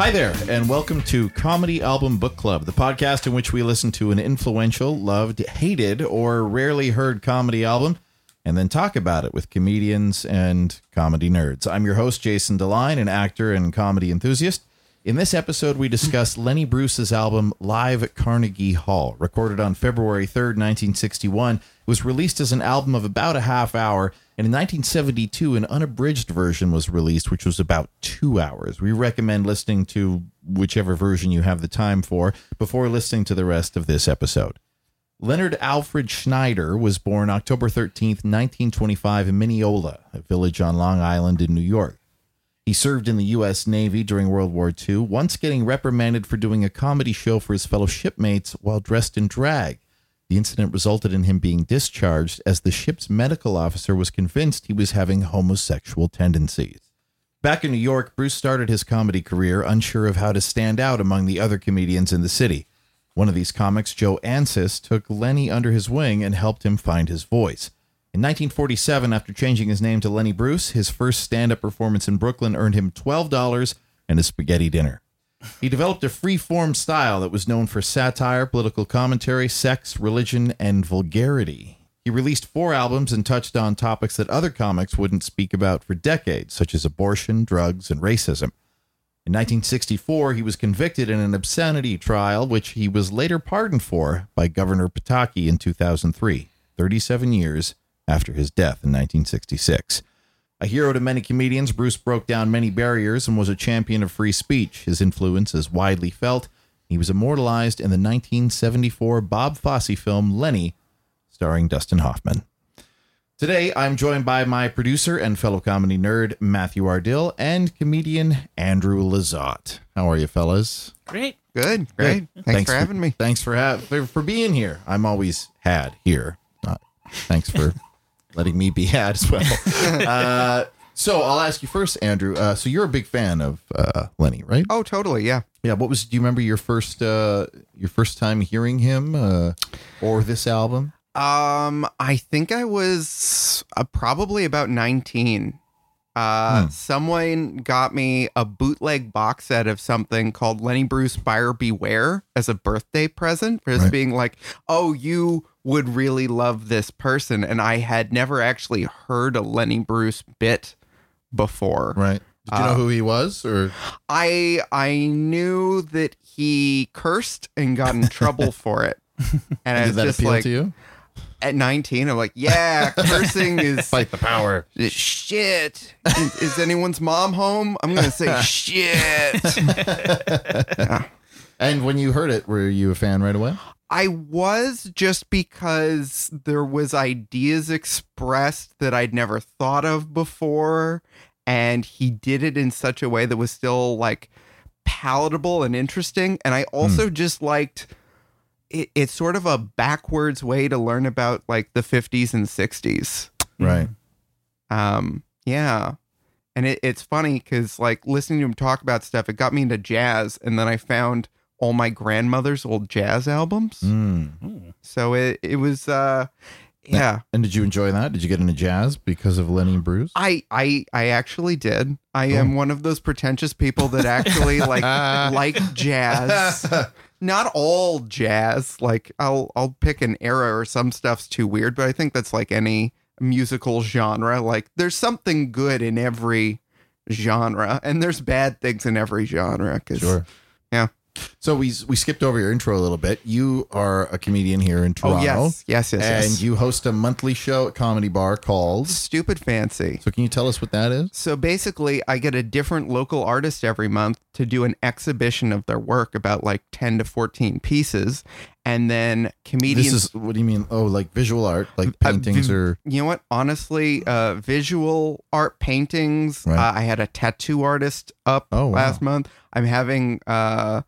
Hi there, and welcome to Comedy Album Book Club, the podcast in which we listen to an influential, loved, hated, or rarely heard comedy album and then talk about it with comedians and comedy nerds. I'm your host, Jason Deline, an actor and comedy enthusiast. In this episode, we discuss Lenny Bruce's album Live at Carnegie Hall, recorded on February 3rd, 1961. It was released as an album of about a half hour and in 1972, an unabridged version was released, which was about two hours. We recommend listening to whichever version you have the time for before listening to the rest of this episode. Leonard Alfred Schneider was born October 13th, 1925, in Mineola, a village on Long Island in New York. He served in the U.S. Navy during World War II, once getting reprimanded for doing a comedy show for his fellow shipmates while dressed in drag. The incident resulted in him being discharged as the ship's medical officer was convinced he was having homosexual tendencies. Back in New York, Bruce started his comedy career unsure of how to stand out among the other comedians in the city. One of these comics, Joe Ancis, took Lenny under his wing and helped him find his voice. In 1947, after changing his name to Lenny Bruce, his first stand up performance in Brooklyn earned him $12 and a spaghetti dinner. He developed a free form style that was known for satire, political commentary, sex, religion, and vulgarity. He released four albums and touched on topics that other comics wouldn't speak about for decades, such as abortion, drugs, and racism. In 1964, he was convicted in an obscenity trial, which he was later pardoned for by Governor Pataki in 2003, 37 years after his death in 1966. A hero to many comedians, Bruce broke down many barriers and was a champion of free speech. His influence is widely felt. He was immortalized in the 1974 Bob Fosse film Lenny, starring Dustin Hoffman. Today, I'm joined by my producer and fellow comedy nerd, Matthew Ardill, and comedian Andrew Lizotte. How are you, fellas? Great. Good. Great. Good. Thanks, for having me. Thanks for, ha- for for being here. I'm always had here. Not, thanks for letting me be had as well. Uh, so I'll ask you first, Andrew. Uh, so you're a big fan of uh, Lenny, right? Oh, totally. Yeah. Yeah. What was? Do you remember your first uh, your first time hearing him uh, or this album? Um, I think I was uh, probably about 19. Uh, Hmm. someone got me a bootleg box set of something called Lenny Bruce Buyer Beware as a birthday present for just Right. being like, oh, you would really love this person. And I had never actually heard a Lenny Bruce bit before. Right. Did you know Uh, who he was? Or I I knew that he cursed and got in trouble for it. And I was that just appeal like to you? at 19, I'm like, yeah, cursing is Fight the power. shit. Is, is anyone's mom home? I'm gonna say shit. And when you heard it, were you a fan right away? I was just because there was ideas expressed that I'd never thought of before, and he did it in such a way that was still like palatable and interesting. And I also just liked it, it's sort of a backwards way to learn about like the 50s and 60s. Right. Um, yeah. And it, it's funny because like listening to him talk about stuff, it got me into jazz, and then I found all my grandmother's old jazz albums. Mm. So it it was uh yeah. And did you enjoy that? Did you get into jazz because of Lenny and Bruce? I I I actually did. I am one of those pretentious people that actually like like jazz. Not all jazz. Like I'll I'll pick an era or some stuff's too weird, but I think that's like any musical genre. Like there's something good in every genre and there's bad things in every genre cuz Sure. Yeah. So we we skipped over your intro a little bit. You are a comedian here in Toronto. Oh yes, yes, yes, And yes. you host a monthly show at Comedy Bar called. Stupid fancy. So can you tell us what that is? So basically, I get a different local artist every month to do an exhibition of their work, about like ten to fourteen pieces, and then comedians. This is what do you mean? Oh, like visual art, like Uh, paintings vi- or you know what? Honestly, uh, visual art paintings. Right. Uh, I had a tattoo artist up Oh, wow. last month. I'm having uh,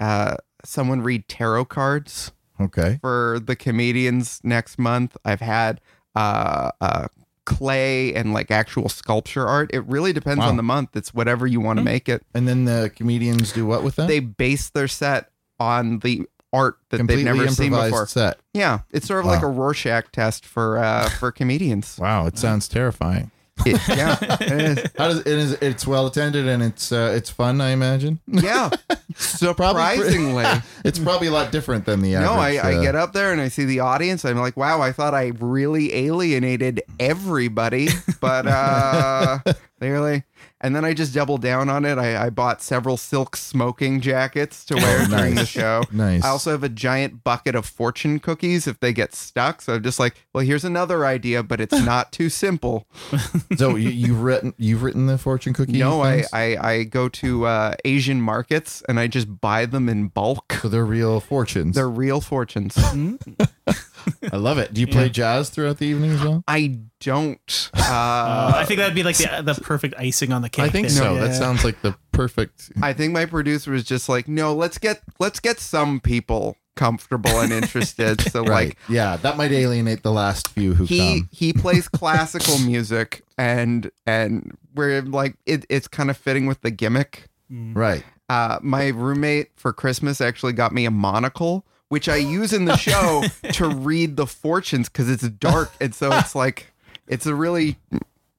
uh, someone read tarot cards okay. for the comedians next month. I've had uh, uh, clay and like actual sculpture art. It really depends Wow. on the month. It's whatever you want to make it. And then the comedians do what with that? They base their set on the art that completely they've never seen before. set. Yeah, it's sort of like a Wow. Rorschach test for uh, for comedians. Wow, it sounds terrifying. It- yeah, it is. How does it is? It's well attended and it's uh, it's fun. I imagine. Yeah, surprisingly. It's probably a lot different than the No, I, average. I uh, get up there and I see the audience. I'm like, wow, I thought I really alienated everybody, but uh clearly. And then I just doubled down on it. I, I bought several silk smoking jackets to wear during the show. Nice. I also have a giant bucket of fortune cookies if they get stuck. So I'm just like, well, here's another idea, but it's not too simple. so you, you've written you've written the fortune cookie. No, I. I, I go to uh, Asian markets and I just buy them in bulk. so they're real fortunes. They're real fortunes. I love it. Do you play jazz throughout the evening as well? I don't. Uh, Uh, I think that'd be like the, the perfect icing on the cake. I think there. so. Yeah. That sounds like the perfect. I think my producer was just like, no, let's get let's get some people comfortable and interested. So Right. like yeah, that might alienate the last few who he come. he plays classical music and and we're like it, it's kind of fitting with the gimmick. Right. Uh, my roommate for Christmas actually got me a monocle, which I use in the show to read the fortunes because it's dark and so it's like it's a really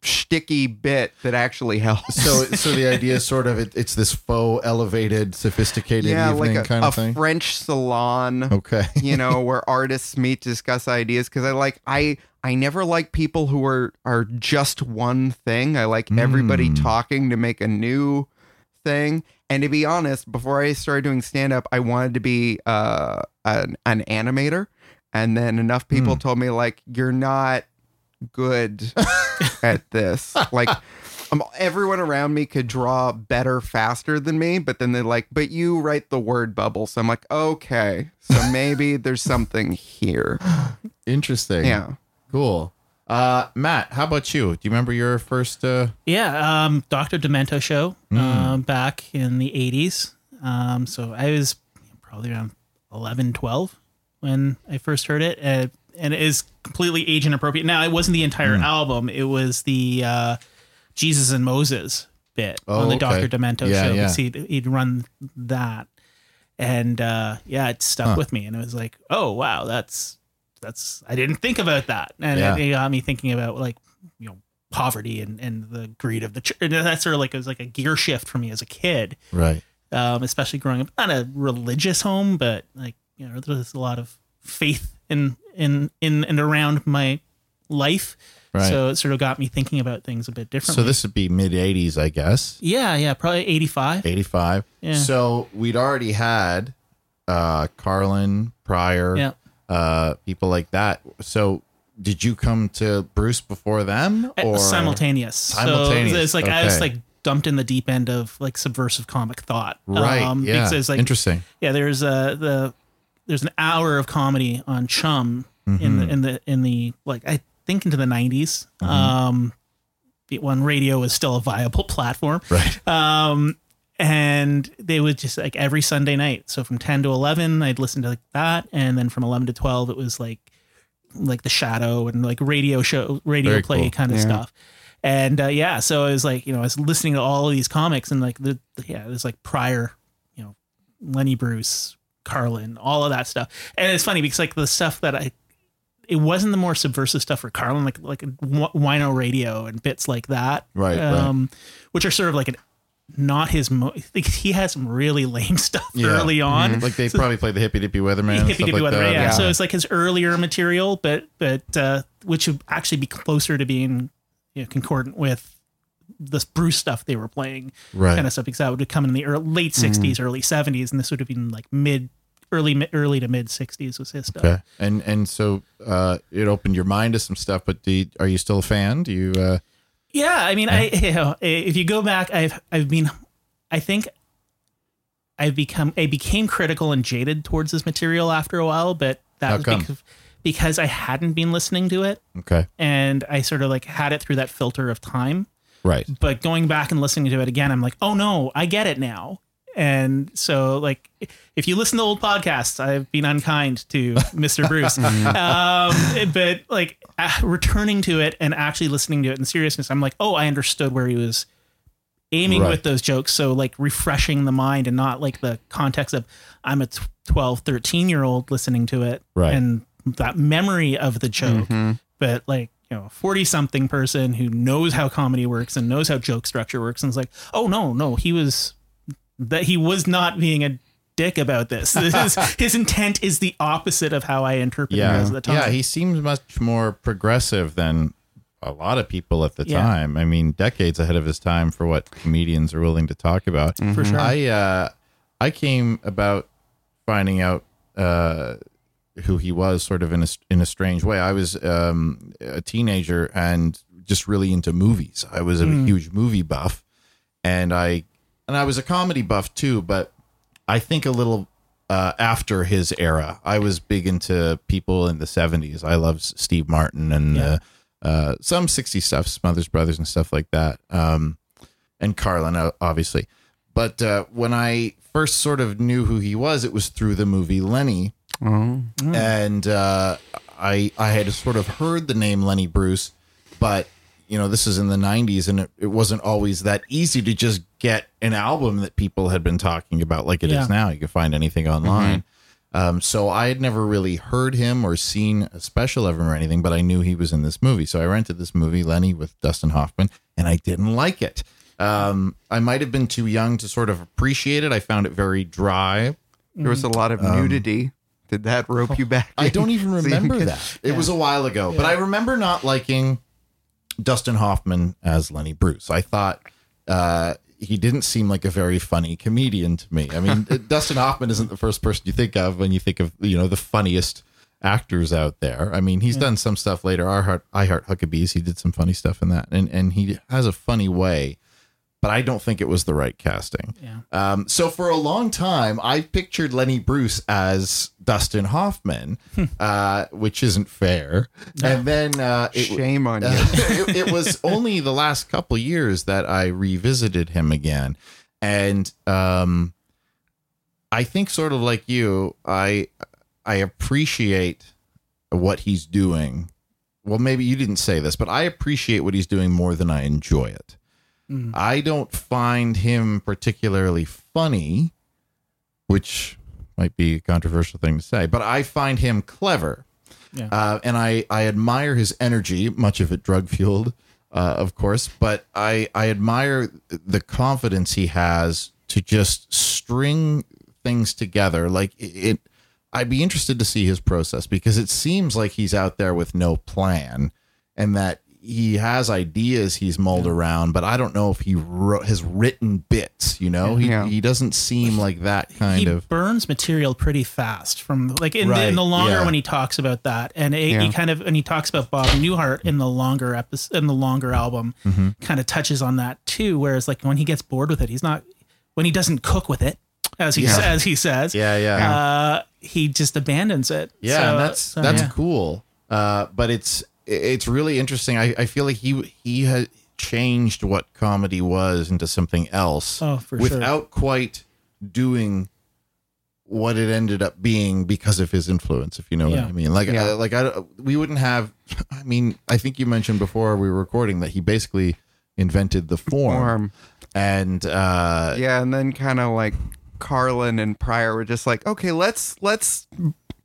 sticky bit that actually helps. So, so the idea is sort of it, it's this faux elevated, sophisticated yeah, evening like a, kind a of thing. French salon. okay. you know, where artists meet to discuss ideas. Because I like I I never like people who are are just one thing. I like everybody Mm. talking to make a new thing. And to be honest, before I started doing stand up, I wanted to be uh, an, an animator. And then enough people Hmm. told me like you're not good at this. Like um, everyone around me could draw better faster than me, but then they're like, "But you write the word bubble." So I'm like, "Okay, so maybe there's something here." Interesting. Yeah. Cool. Uh, Matt, how about you? Do you remember your first? Uh, Yeah, um, Dr. Demento show um, back in the 80s. Um, so I was probably around 11, 12 when I first heard it. Uh, and it is completely age inappropriate. Now, it wasn't the entire album, it was the uh, Jesus and Moses bit Oh, on the okay. Dr. Demento Yeah, show. yeah. because He'd, he'd run that. And uh, yeah, it stuck Huh. with me. And it was like, oh, wow, that's. That's I didn't think about that, and Yeah. it got me thinking about like you know poverty and, and the greed of the church. And that's sort of like it was like a gear shift for me as a kid, right. um, especially growing up not a religious home, but like you know there's a lot of faith in in in and around my life. Right. So it sort of got me thinking about things a bit differently. So this would be mid '80s, I guess. yeah, yeah, probably 85. 85. Yeah. So we'd already had uh, Carlin, Pryor, Yeah. Uh, people like that. So did you come to Bruce before them Uh, or simultaneous. Simultaneous, So it's like I was like dumped in the deep end of like subversive comic thought. Right. Um, yeah. Because it's like Interesting. yeah, there's a the there's an hour of comedy on Chum in Mm-hmm. the in the in the like I think into the 90s. Mm-hmm. Um, when radio was still a viable platform. Right. Um, and they would just like every Sunday night. So from 10 to 11, I'd listen to like that. And then from 11 to 12, it was like, like the shadow and like radio show, radio Very play cool. kind of Yeah. stuff. And uh, yeah, so I was like, you know, I was listening to all of these comics and like the, yeah, it was like Pryor, you know, Lenny Bruce, Carlin, all of that stuff. And it's funny because like the stuff that I, it wasn't the more subversive stuff for Carlin, like like wino radio and bits like that, Right, right. Um, which are sort of like an not his. Mo- think he has some really lame stuff Yeah. early on. Like they probably played the Hippie Dippy Weatherman. stuff Dippy like Weather, that. yeah. So it's like his earlier material, but but uh, which would actually be closer to being you know, concordant with this Bruce stuff they were playing, Right. kind of stuff, because that would come in the early, late '60s, early '70s, and this would have been like mid, early, mi- early to mid '60s was his stuff. Okay. And and so uh, it opened your mind to some stuff. But do you, are you still a fan? Do you? Uh, Yeah, I mean, I you know, if you go back, I've I've been, I think, I've become I became critical and jaded towards this material after a while, but that How was come? because, because I hadn't been listening to it, okay. and I sort of like had it through that filter of time. Right. But going back and listening to it again, I'm like, oh no, I get it now. And so, like, if you listen to old podcasts, I've been unkind to Mr. Bruce. um, but like returning to it and actually listening to it in seriousness, I'm like, oh, I understood where he was aiming Right. with those jokes. So, like, refreshing the mind and not like the context of I'm a 12, 13 year old listening to it Right. and that memory of the joke. Mm-hmm. But like, you know, a 40 something person who knows how comedy works and knows how joke structure works and is like, oh, no, no, he was that he was not being a dick about this. This is- his intent is the opposite of how I interpreted it Yeah. as the time. Yeah. He seems much more progressive than a lot of people at the Yeah. time. I mean, decades ahead of his time for what comedians are willing to talk about. for sure. I uh, I came about finding out uh, who he was sort of in a in a strange way. I was um, a teenager and just really into movies. I was a huge movie buff, and I and I was a comedy buff too. But I think a little uh, after his era, I was big into people in the '70s. I loved Steve Martin and Yeah. uh, uh, some '60s stuff, Smothers Brothers and stuff like that. Um, and Carlin, obviously. But uh, when I first sort of knew who he was, it was through the movie Lenny, Oh. and uh, I I had sort of heard the name Lenny Bruce, but you know this is in the '90s, and it, it wasn't always that easy to just get an album that people had been talking about like it is Yeah. now. You can find anything online. Um, so I had never really heard him or seen a special of him or anything, but I knew he was in this movie. So I rented this movie, Lenny, with Dustin Hoffman, and I didn't like it. Um, I might have been too young to sort of appreciate it. I found it very dry. There was a lot of nudity. Did that rope you back? Um, I in? don't even So you remember that. It was a while ago, but I remember not liking Dustin Hoffman as Lenny Bruce. I thought uh, he didn't seem like a very funny comedian to me. I mean, Dustin Hoffman isn't the first person you think of when you think of you know the funniest actors out there. I mean, he's done some stuff later. I heart I heart Huckabees. He did some funny stuff in that, and and he has a funny way. But I don't think it was the right casting. Yeah. Um, so for a long time, I pictured Lenny Bruce as Dustin Hoffman, uh, which isn't fair. And then uh, it, Shame on you. it, it was only the last couple years that I revisited him again, and um, I think sort of like you, I I appreciate what he's doing. Well, maybe you didn't say this, but I appreciate what he's doing more than I enjoy it. I don't find him particularly funny, which might be a controversial thing to say, but I find him clever. Yeah. Uh, and I, I admire his energy, much of it drug fueled, uh, of course, but I, I admire the confidence he has to just string things together. Like it, it, I'd be interested to see his process because it seems like he's out there with no plan and that he has ideas he's mulled around, but I don't know if he wrote, has written bits, you know, he, Yeah. he doesn't seem like that kind he of, burns material pretty fast from like in, the, in the longer yeah. when he talks about that and it, Yeah. he kind of and he talks about Bob Newhart in the longer episode in the longer album Mm-hmm. kind of touches on that too whereas like when he gets bored with it he's not when he doesn't cook with it as he Yeah. as he says yeah, yeah. uh he just abandons it Yeah, So- that's so, that's yeah. cool. Uh, but it's it's really interesting. I, I feel like he he had changed what comedy was into something else Oh, for sure. without quite doing what it ended up being because of his influence. If you know what I mean, like Yeah. uh, like I we wouldn't have. I mean, I think you mentioned before we were recording that he basically invented the form, Form. and uh, Yeah, and then kind of like Carlin and Pryor were just like, okay, let's let's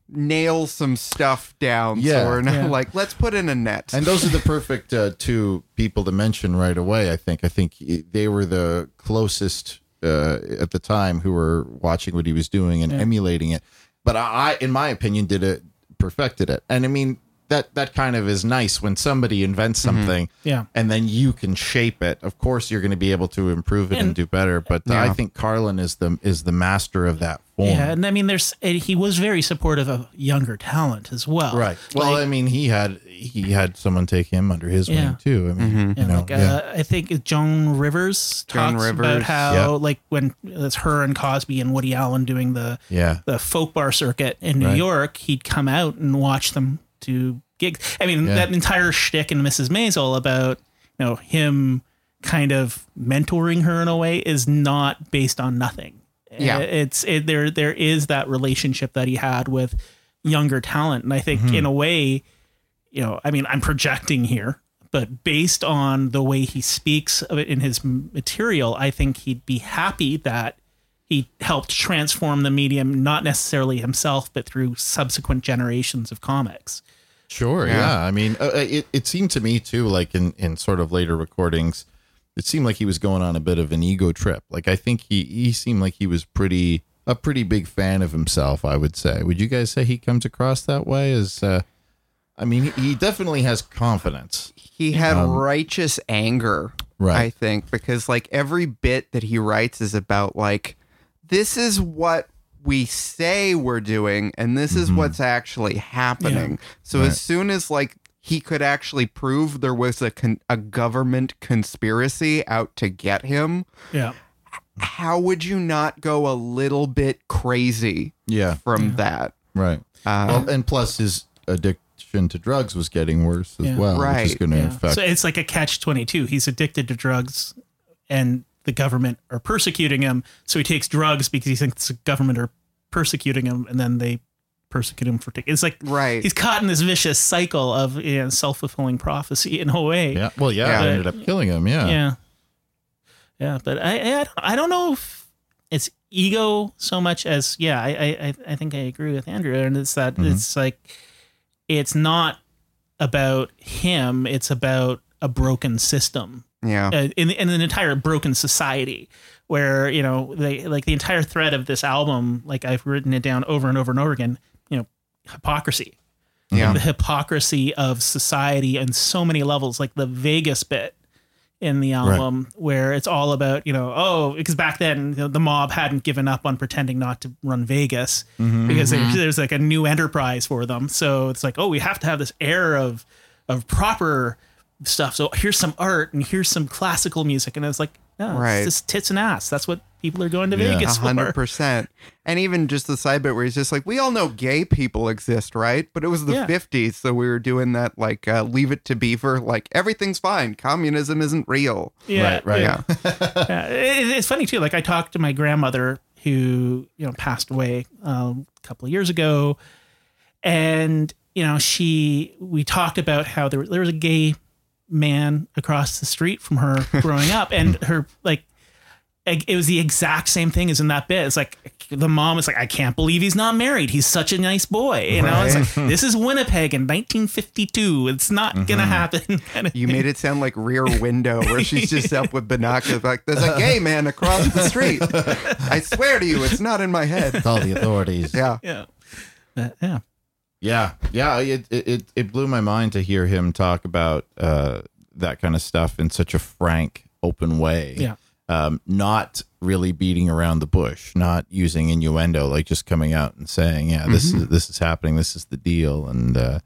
nail some stuff down. Yeah. so we're not Yeah. like let's put in a net. And those are the perfect uh, two people to mention right away. I think. I think they were the closest uh, at the time who were watching what he was doing and emulating it. But I, I, in my opinion, did it perfected it. And I mean, that that kind of is nice when somebody invents something Yeah. and then you can shape it. Of course, you're going to be able to improve it and, And- do better. But uh, I think Carlin is the is the master of that form. Yeah, and I mean, there's he was very supportive of younger talent as well. Right. Well, Like- I mean, he had he had someone take him under his Yeah. wing too. I mean, you Yeah, know, like, yeah. uh, I think Joan Rivers Joan talks about how Yeah. like when it's her and Cosby and Woody Allen doing the yeah. the folk bar circuit in New Right. York, he'd come out and watch them do gigs. I mean, Yeah. that entire shtick in Mrs. Maisel about you know him kind of mentoring her in a way is not based on nothing. Yeah. it's it, there. There is that relationship that he had with younger talent, and I think Mm-hmm. in a way, you know, I mean, I'm projecting here. But based on the way he speaks of it in his material, I think he'd be happy that he helped transform the medium, not necessarily himself, but through subsequent generations of comics. Sure. Yeah. Yeah. I mean, uh, it, it seemed to me too, like in, in sort of later recordings, it seemed like he was going on a bit of an ego trip. Like I think he, he seemed like he was pretty, a pretty big fan of himself, I would say. Would you guys say he comes across that way as, uh, I mean, he, he definitely has confidence. he had righteous anger Right. i think because like every bit that he writes is about like this is what we say we're doing and this is what's actually happening so Right. as soon as like he could actually prove there was a con- a government conspiracy out to get him Yeah. how would you not go a little bit crazy Yeah. from that Right. uh, well, and plus his addiction to drugs was getting worse as Yeah. well, which is Right. going to Yeah. affect. So it's like a catch 22. He's addicted to drugs and the government are persecuting him. So he takes drugs because he thinks the government are persecuting him and then they persecute him for taking it's like Right. he's caught in this vicious cycle of you know, self-fulfilling prophecy in a way yeah. Well, yeah, Yeah. it ended up killing him. Yeah. yeah yeah but i i, don't- I don't know if it's ego so much as yeah i i I- i think i agree with andrew and it's that Mm-hmm. it's like it's not about him it's about a broken system yeah. Uh, in, in an entire broken society where you know they like the entire thread of this album like i've written it down over and over and over again you know hypocrisy. Yeah. the hypocrisy of society on so many levels like the vegas bit in the album where it's all about you know oh because back then you know, the mob hadn't given up on pretending not to run vegas because there- there's like a new enterprise for them. So it's like oh we have to have this air of of proper stuff so here's some art and here's some classical music and I was like no Right. it's just tits and ass that's what people are going to Yeah. vegas A hundred for percent. And even just the side bit where he's just like, we all know gay people exist, right? But it was the Yeah. 50s, so we were doing that like uh, leave it to beaver, like everything's fine. Communism isn't real. yeah Right, right. Yeah. Yeah, it, it's funny too. Like I talked to my grandmother who you know passed away um, a couple of years ago, and you know she we talked about how there there was a gay man across the street from her growing up, and her like it it was the exact same thing as in that bit. It's like the mom is like, I can't believe he's not married. He's such a nice boy. You know, it's like this is Winnipeg in 1952. It's not gonna mm-hmm. happen. kind of You thing. made it sound like Rear Window, where she's just up with binoculars, like, there's a gay man across the street. I swear to you, it's not in my head. It's all the authorities. Yeah. yeah, But, yeah. Yeah, yeah. It, it it blew my mind to hear him talk about uh, that kind of stuff in such a frank, open way. Yeah. Um, not really beating around the bush, not using innuendo, like just coming out and saying, "Yeah, this Mm-hmm. is this is happening. This is the deal," and uh,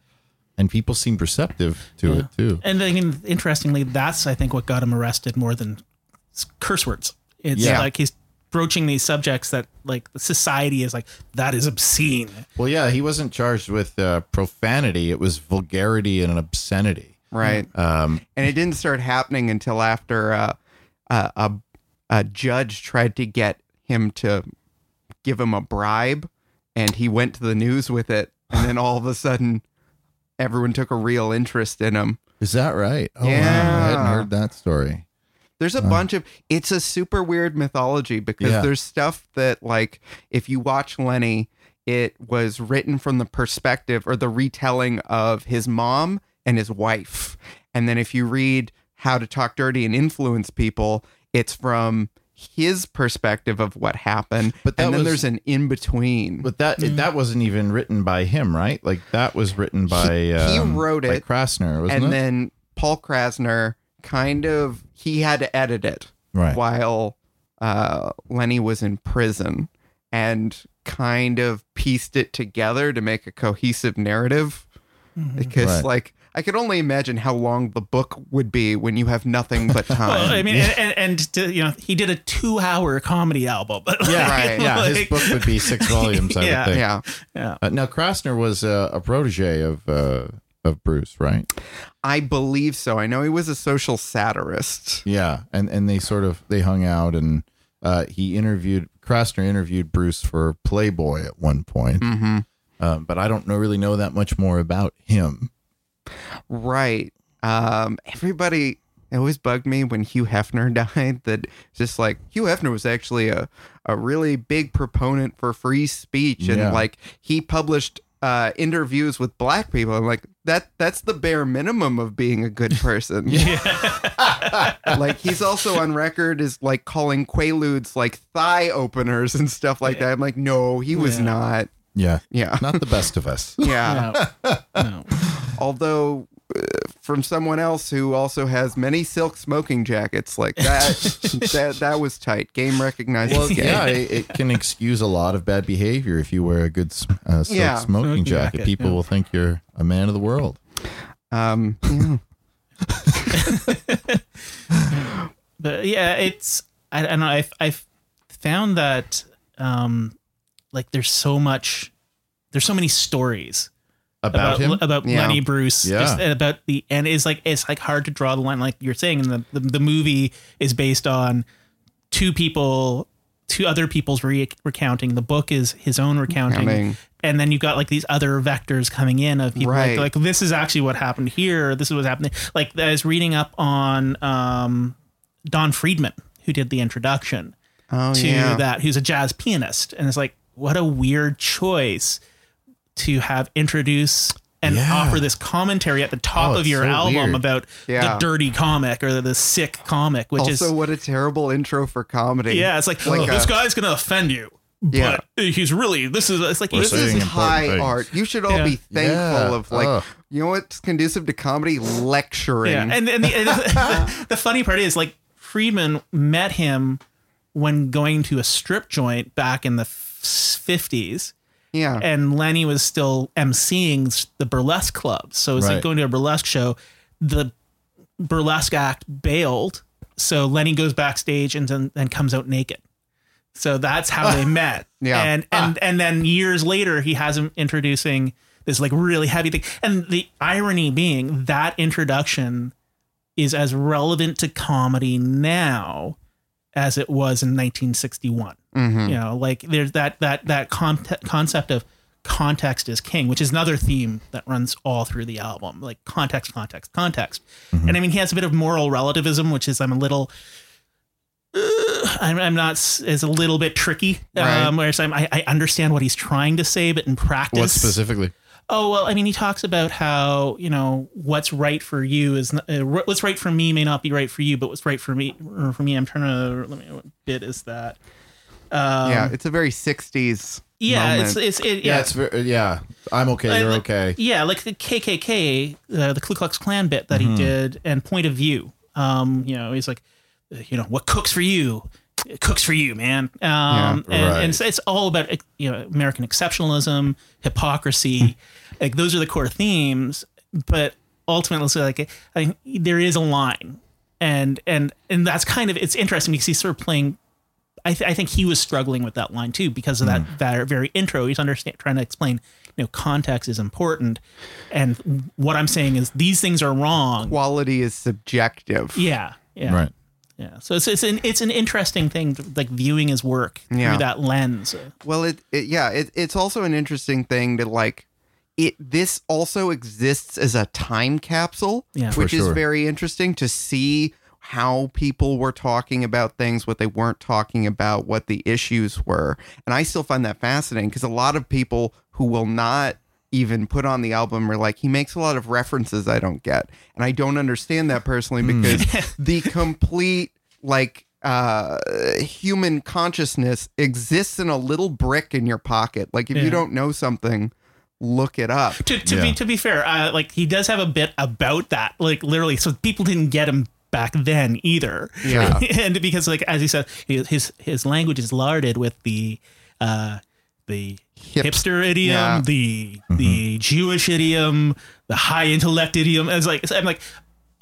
and people seem receptive to it too. And mean, interestingly, that's I think what got him arrested more than curse words. It's Yeah. like he's broaching these subjects that like the society is like that is obscene. Well, yeah, he wasn't charged with uh, profanity; it was vulgarity and obscenity. Right. Um, and it didn't start happening until after uh, uh, a a judge tried to get him to give him a bribe, and he went to the news with it, and then all of a sudden, everyone took a real interest in him. is that right? Oh, wow. I hadn't heard that story. There's a bunch of it's a super weird mythology because Yeah. there's stuff that like if you watch Lenny, it was written from the perspective or the retelling of his mom and his wife. And then if you read How to Talk Dirty and Influence People, it's from his perspective of what happened. But that and then was- there's an in between. But that that wasn't even written by him, right? Like that was written by He- he um, wrote by it, Krassner, wasn't and it? then Paul Krassner kind of he had to edit it Right. while uh, Lenny was in prison and kind of pieced it together to make a cohesive narrative. Because Right. like I could only imagine how long the book would be when you have nothing but time. Well, I mean, and, and, and to, you know, he did a two-hour comedy album. But yeah, Right. yeah. His book would be six volumes, I Yeah. would think. yeah. yeah. Uh, now Krassner was uh, a protege of uh, of Bruce, right? I believe so. I know he was a social satirist. Yeah, and and they sort of they hung out, and uh, he interviewed Krassner interviewed Bruce for Playboy at one point, Mm-hmm. um, but I don't know really know that much more about him. Right. Um, everybody it always bugged me when Hugh Hefner died that just like Hugh Hefner was actually a, a really big proponent for free speech and Yeah. like he published uh, interviews with black people. I'm like that that's the bare minimum of being a good person. Yeah. Like he's also on record as like calling Quaaludes like thigh openers and stuff like that. I'm like, no, he was Yeah. not. Yeah, Yeah. not the best of us. Yeah. No. no. although uh, from someone else who also has many silk smoking jackets like that that that was tight game recognizes Well, game yeah, it, it can excuse a lot of bad behavior if you wear a good uh, silk Yeah. smoking Smoking jacket. jacket, People yeah. will think you're a man of the world. um yeah. but yeah, it's I, I don't know. I've I've found that um, like there's so much, there's so many stories About, him, about Yeah. Lenny Bruce, Yeah. just about the and it's like it's like hard to draw the line. Like you're saying, and the the, the movie is based on two people. Two other people's re- recounting. The book is his own recounting, Recounting. and then you've got like these other vectors coming in of people Right. like, like this is actually what happened here. This is what's happening. Like I was reading up on um, Don Friedman, who did the introduction oh to yeah that, who's a jazz pianist, and it's like what a weird choice to have introduce and Yeah. offer this commentary at the top Oh, of your so album weird. about Yeah. the dirty comic or the sick comic, which also is also what a terrible intro for comedy yeah, it's like, Like oh, this a- guy's gonna offend you, Yeah. but he's really this is it's like We're this is high things. art you should all Yeah. be thankful Yeah. of like Ugh. you know what's conducive to comedy lecturing Yeah, and, and, the, and the, the funny part is like Friedman met him when going to a strip joint back in the fifties, yeah and Lenny was still emceeing the burlesque club. So it's like going to a burlesque show. The burlesque act bailed, so Lenny goes backstage and then, then comes out naked. So that's how they met. Yeah. and ah. and and then years later, he has him introducing this like really heavy thing. And the irony being that introduction is as relevant to comedy now as it was in 1961. Mhm. You know, like there's that that that con- concept of context is king, which is another theme that runs all through the album. Like context, context, context. And I mean, he has a bit of moral relativism, which is I'm a little. uh, I'm, I'm not is a little bit tricky. Right. Um, whereas I'm, I, I understand what he's trying to say, but in practice, What specifically? Oh well, I mean, he talks about how you know what's right for you is n- uh, what's right for me may not be right for you, but what's right for me or for me, I'm trying to let me what bit is that? Um, yeah it's a very 60s yeah, moment. it's it's it, Yeah, yeah, it's very, yeah. I'm okay. You're like- okay. yeah, like the KKK, uh, the Ku Klux Klan bit that Mm-hmm. he did, and Point of View. Um, you know, he's like, uh, you know, what cooks for you, it cooks for you, man. Um, and, right. and so it's all about eh, you know American exceptionalism, hypocrisy, hmm. like those are the core themes. But ultimately, it's like I mean, there is a line, and and and that's kind of it's interesting because he's sort of playing. I, th- I think he was struggling with that line too because of that hmm. that very intro. He's understand trying to explain, you know, context is important, and what I'm saying is these things are wrong. quality is subjective Yeah, yeah, Right. Yeah. So it's it's an it's an interesting thing, to, like viewing his work Yeah. through that lens. Well, it, it yeah, it, it's also an interesting thing to like. It this also exists as a time capsule, Yeah. For which is very interesting to see how people were talking about things, what they weren't talking about, what the issues were, and I still find that fascinating because a lot of people who will not even put on the album are like he makes a lot of references I don't get, and I don't understand that personally Hmm. because the complete like uh, human consciousness exists in a little brick in your pocket. Like if Yeah. you don't know something, look it up. to, to Yeah. be to be fair, uh, like he does have a bit about that, like literally. So people didn't get him back then either. Yeah. and because like as he said, his his language is larded with the uh the Hip- hipster idiom, Yeah. the the Jewish idiom, the high intellect idiom. It's like I'm like,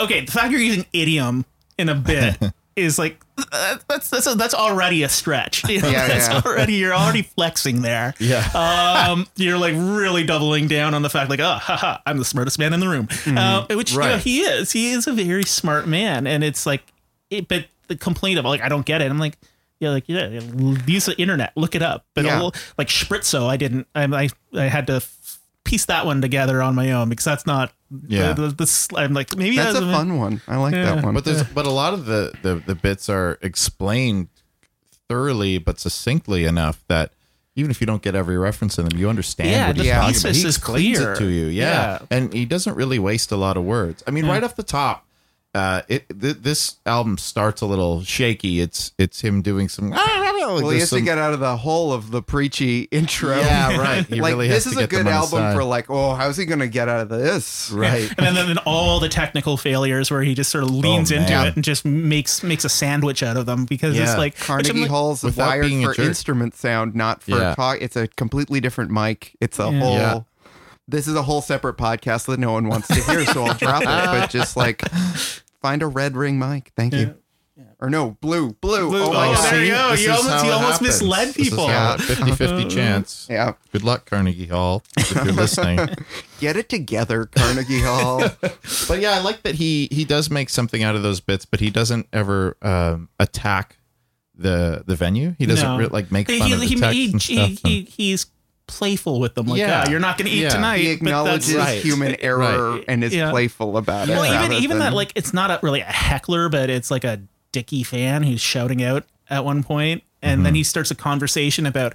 okay, the fact you're using idiom in a bit is like uh, that's that's that's already a stretch. You know, Yeah, that's yeah. already you're already flexing there Yeah. um, you're like really doubling down on the fact, like, oh, haha, I'm the smartest man in the room, uh, which you know, he is. He is a very smart man, and it's like, it, but the complaint of like, I don't get it. I'm like, yeah, like yeah, use the internet, look it up. But Yeah. a little- like Spritzo, I didn't. I, I I had to f- piece that one together on my own because that's not. Yeah. the, the, the I'm like maybe That's a that's fun one. I like Yeah. that one. But there's but a lot of the, the the bits are explained thoroughly but succinctly enough that even if you don't get every reference in them, you understand Yeah, what he's the talking thesis is clear. it to you, yeah. Yeah. and he doesn't really waste a lot of words. I mean, right off the top, uh, it th- this album starts a little shaky. It's it's him doing some. well, he there's has to get out of the hole of the preachy intro. Yeah, right. He like really this is to a get good album for like, oh, how's he gonna get out of this? right. and then, then all the technical failures where he just sort of leans into it and just makes makes a sandwich out of them because it's like which Carnegie like, Hall's Without wired being for jerk. instrument sound, not for Yeah. talk. It's a completely different mic. It's a Yeah. whole. Yeah. This is a whole separate podcast that no one wants to hear, so I'll drop it. But just like find a red ring mic. Thank you. Or no, blue, blue. Blue. Oh my Oh, god. there you go. This You almost- you almost happens. misled This is people. how it- 50-50 chance. Yeah. Good luck, Carnegie Hall, if you're listening. Get it together, Carnegie Hall. But yeah, I like that he he does make something out of those bits, but he doesn't ever um, attack the the venue. He doesn't No. re- like make fun he, of the he, text he, and he, stuff. he- he's playful with them. Like, Yeah. yeah, you're not going to eat Yeah. tonight. he but acknowledges Right. human error Right. and is Yeah. playful about it. Well, even rather even that like it's not a, really a heckler, but it's like a Dicky fan who's shouting out at one point, and Mm-hmm. then he starts a conversation about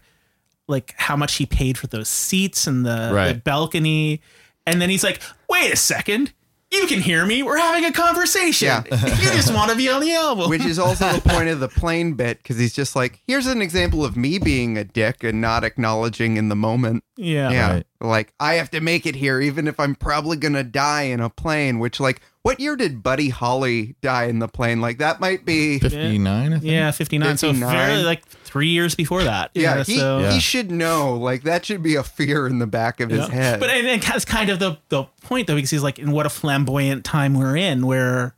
like how much he paid for those seats and the, the balcony, and then he's like, "Wait a second, you can hear me. We're having a conversation. Yeah. you just want to be on the album." Which is also the point of the plane bit because he's just like, here's an example of me being a dick and not acknowledging in the moment. yeah, Yeah. Right. Like, I have to make it here, even if I'm probably going to die in a plane, which, like, what year did Buddy Holly die in the plane? Like, that might be. 59, I think. Yeah, 59. So 59. very like three years before that. Yeah, he, so, Yeah. he should know. Like, that should be a fear in the back of his head. But and, and that's kind of the the point though, because he's like, in what a flamboyant time we're in, where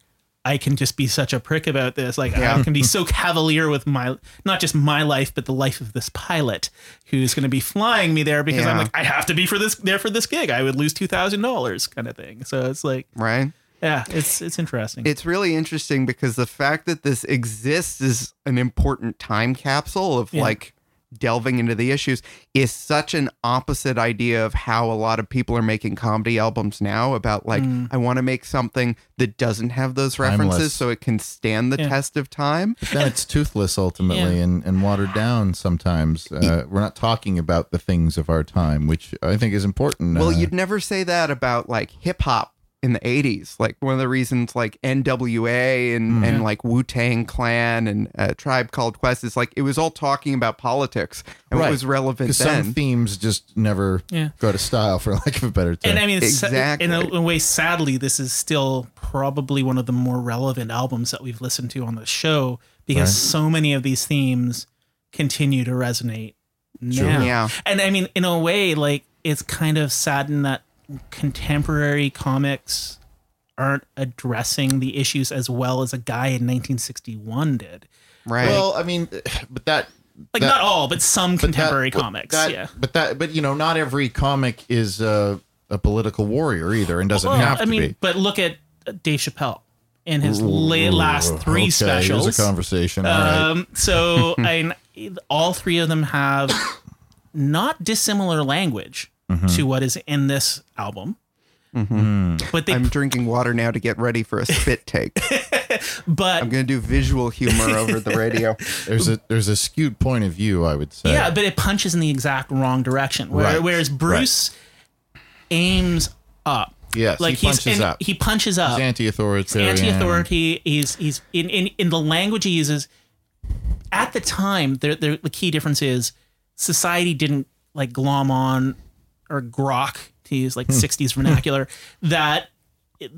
I can just be such a prick about this. Like Yeah. I can be so cavalier with my not just my life, but the life of this pilot who's going to be flying me there because I'm like I have to be for this there for this gig. I would lose two thousand dollars, kind of thing. So it's like, right? Yeah, it's it's interesting. It's really interesting because the fact that this exists is an important time capsule of Yeah. like delving into the issues is such an opposite idea of how a lot of people are making comedy albums now about like Mm. I want to make something that doesn't have those references Timeless. so it can stand the Yeah. test of time. But then it's toothless ultimately Yeah. and, and watered down sometimes. Uh, we're not talking about the things of our time, which I think is important. Well, uh, you'd never say that about like hip hop in the 80s. Like one of the reasons like NWA and, Mm. and like Wu Tang Clan and uh, Tribe Called Quest is like it was all talking about politics and what was relevant because then. some themes just never Yeah. go to style, for lack of a better term. and I mean, Exactly. in a, in a way, sadly, this is still probably one of the more relevant albums that we've listened to on the show because Right. so many of these themes continue to resonate now. Yeah. And I mean, in a way, like it's kind of saddened that contemporary comics aren't addressing the issues as well as a guy in 1961 did. right. well, I mean, but that Like that- not all, but some but contemporary but comics. that- yeah. but that, but you know, not every comic is a, a political warrior either, and doesn't Well, have to I mean, be. but look at Dave Chappelle in his la- last three okay, specials. Here's a conversation. All right. Um, so I, all three of them have not dissimilar language Mm-hmm. to what is in this album. Mm-hmm. But they, I'm drinking water now to get ready for a spit take. but I'm going to do visual humor over the radio. There's a there's a skewed point of view, I would say. yeah, but it punches in the exact wrong direction. Where, Right, Whereas Bruce aims up. Yes, like he's punches and up. He punches up. He's anti-authoritarian. anti-authority. He's he's in, in in the language he uses. at the time, the, the, the key difference is society didn't like glom on or grok to use like hmm. 60s vernacular that it,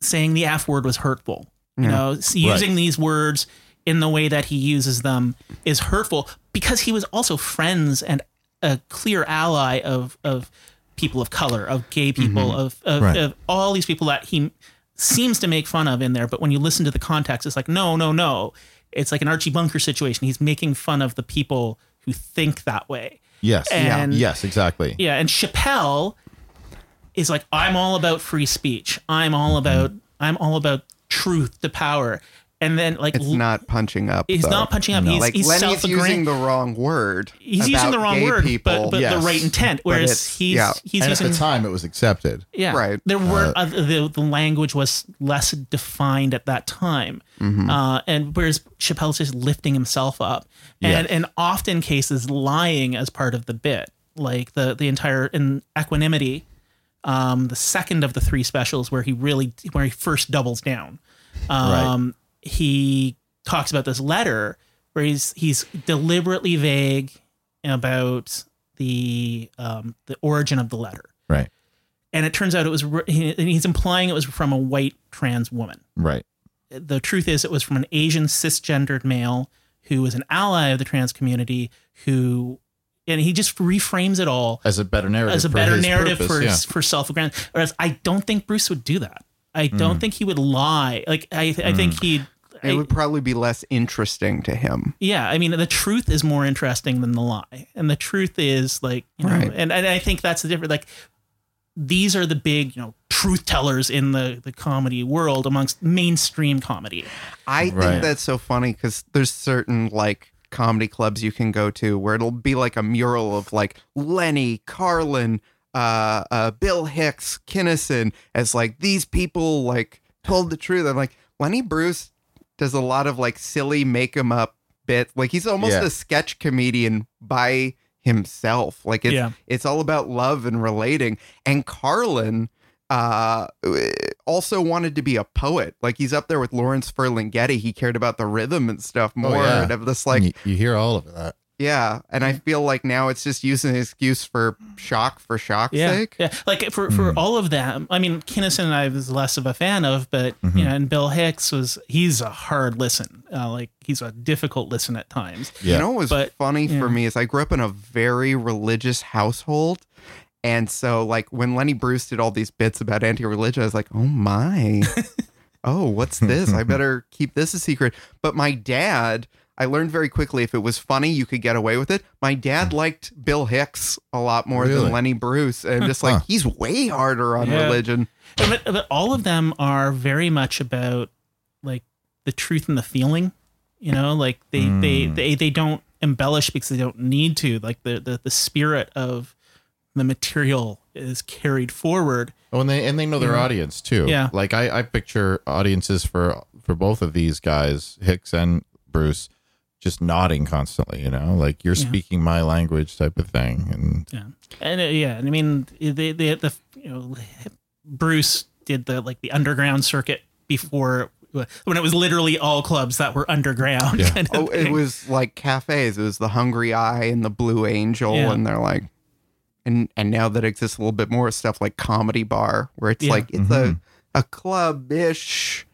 saying the F word was hurtful. You know, s- using these words in the way that he uses them is hurtful because he was also friends and a clear ally of of people of color, of gay people, mm-hmm. of of, Right. of all these people that he seems to make fun of in there. But when you listen to the context, it's like no, no, no. It's like an Archie Bunker situation. He's making fun of the people who think that way. Yes. And- yes, exactly. Yeah, and Chappelle is like, I'm all about free speech. I'm all about I'm all about truth to power. And then like It's l- not punching up. he's though. not punching up. He's, like he's Lenny's using the wrong word. He's using the wrong word, people. but but Yes. the right intent. Whereas he's yeah. he's and using at the time, it was accepted. yeah, Right. There were uh, the the language was less defined at that time, Mm-hmm. uh, and whereas Chappelle's just lifting himself up, and Yeah. and often cases lying as part of the bit, like the the entire in equanimity, um, the second of the three specials where he really where he first doubles down, um, he talks about this letter where he's he's deliberately vague about the um, the origin of the letter Right. and it turns out it was he- he's implying it was from a white trans woman. Right. The truth is, it was from an Asian cisgendered male who was an ally of the trans community who, and he just reframes it all As a better narrative. as a better narrative purpose, for yeah. for self aggrandizement. Whereas I don't think Bruce would do that. I don't Mm. think he would lie. Like I, I think he'd. It I- would probably be less interesting to him. yeah, I mean, the truth is more interesting than the lie, and the truth is like, you know, Right. and, and I think that's the difference. Like, these are the big, you know, truth tellers in the the comedy world amongst mainstream comedy. I Right. think that's so funny because there's certain like comedy clubs you can go to where it'll be like a mural of like Lenny, Carlin, uh, uh, Bill Hicks, Kinison as like these people like told the truth. I'm like Lenny Bruce does a lot of like silly make him up bits. Like he's almost Yeah. a sketch comedian by himself. Like it's Yeah. it's all about love and relating. And Carlin uh also wanted to be a poet. Like he's up there with Lawrence Ferlinghetti. He cared about the rhythm and stuff more. Oh, yeah. And of this like you, you hear all of that. Yeah. And I mm. feel like now it's just using an excuse for shock for shock's Yeah, sake. yeah. Like for for hmm. all of them, I mean, Kinison and I was less of a fan of, but you mm-hmm. know, and Bill Hicks was he's a hard listen. Uh, like he's a difficult listen at times. Yeah. You know what was But, funny yeah. for me is I grew up in a very religious household. And so like when Lenny Bruce did all these bits about anti-religion, I was like, oh my. oh, what's this? I better keep this a secret. But my dad, I learned very quickly if it was funny, you could get away with it. My dad liked Bill Hicks a lot more Really? than Lenny Bruce. And just like Huh. he's way harder on Yeah. religion. but, but all of them are very much about like the truth and the feeling you know like they they, hmm. they they don't embellish because they don't need to like the the, the spirit of the material is carried forward Oh, and they and they know their Yeah. audience too. Yeah. Like I, I picture audiences for for both of these guys, Hicks and Bruce, just nodding constantly. You know, like you're Yeah. speaking my language type of thing. And yeah and uh, yeah and i mean they they the you know bruce did the like the underground circuit before when it was literally all clubs that were underground Yeah. kind of Oh, it was like cafes. It was the Hungry i and the Blue Angel, Yeah. and they're like, and and now that exists a little bit more stuff like Comedy Bar, where it's Yeah. like it's a a club ish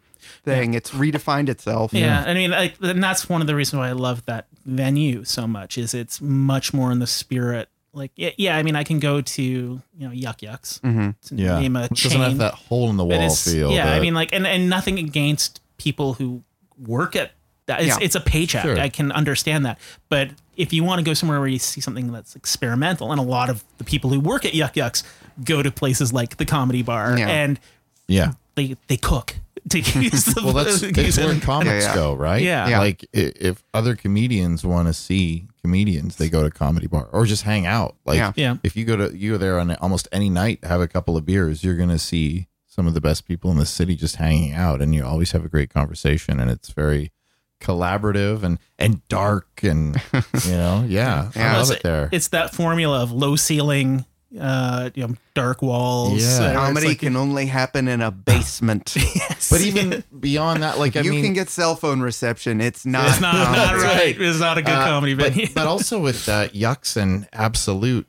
thing. It's redefined itself. Yeah, I mean, like, and that's one of the reasons why I love that venue so much. Is it's much more in the spirit. Like, yeah, yeah I mean, I can go to you know Yuk Yuk's Mm-hmm. to yeah, name a it chain. doesn't have that hole in the wall it's- feel. Yeah, I mean, like, and and nothing against people who work at that. It's, Yeah. it's a paycheck. Sure. I can understand that. But if you want to go somewhere where you see something that's experimental, and a lot of the people who work at Yuk Yuk's go to places like the Comedy Bar, Yeah. and yeah. they they cook to use the Well, that's to it's use where comics Yeah, yeah. go, right? Yeah. Yeah. Like if other comedians want to see comedians, they go to comedy bar or just hang out. Like Yeah. Yeah. if you go to you go there on almost any night, have a couple of beers, you're gonna see some of the best people in the city just hanging out, and you always have a great conversation, and it's very collaborative and and dark and you know yeah, Yeah. I love It's- it there. It's that formula of low ceiling, uh, you know, dark walls. Yeah. Comedy like- can only happen in a basement. But even beyond that, like I you mean, can get cell phone reception. It's not. it's not, not right. It's not a good Uh, comedy but, venue. but also with uh, Yuks and Absolute,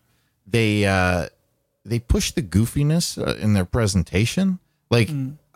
they uh, they push the goofiness uh, in their presentation. Like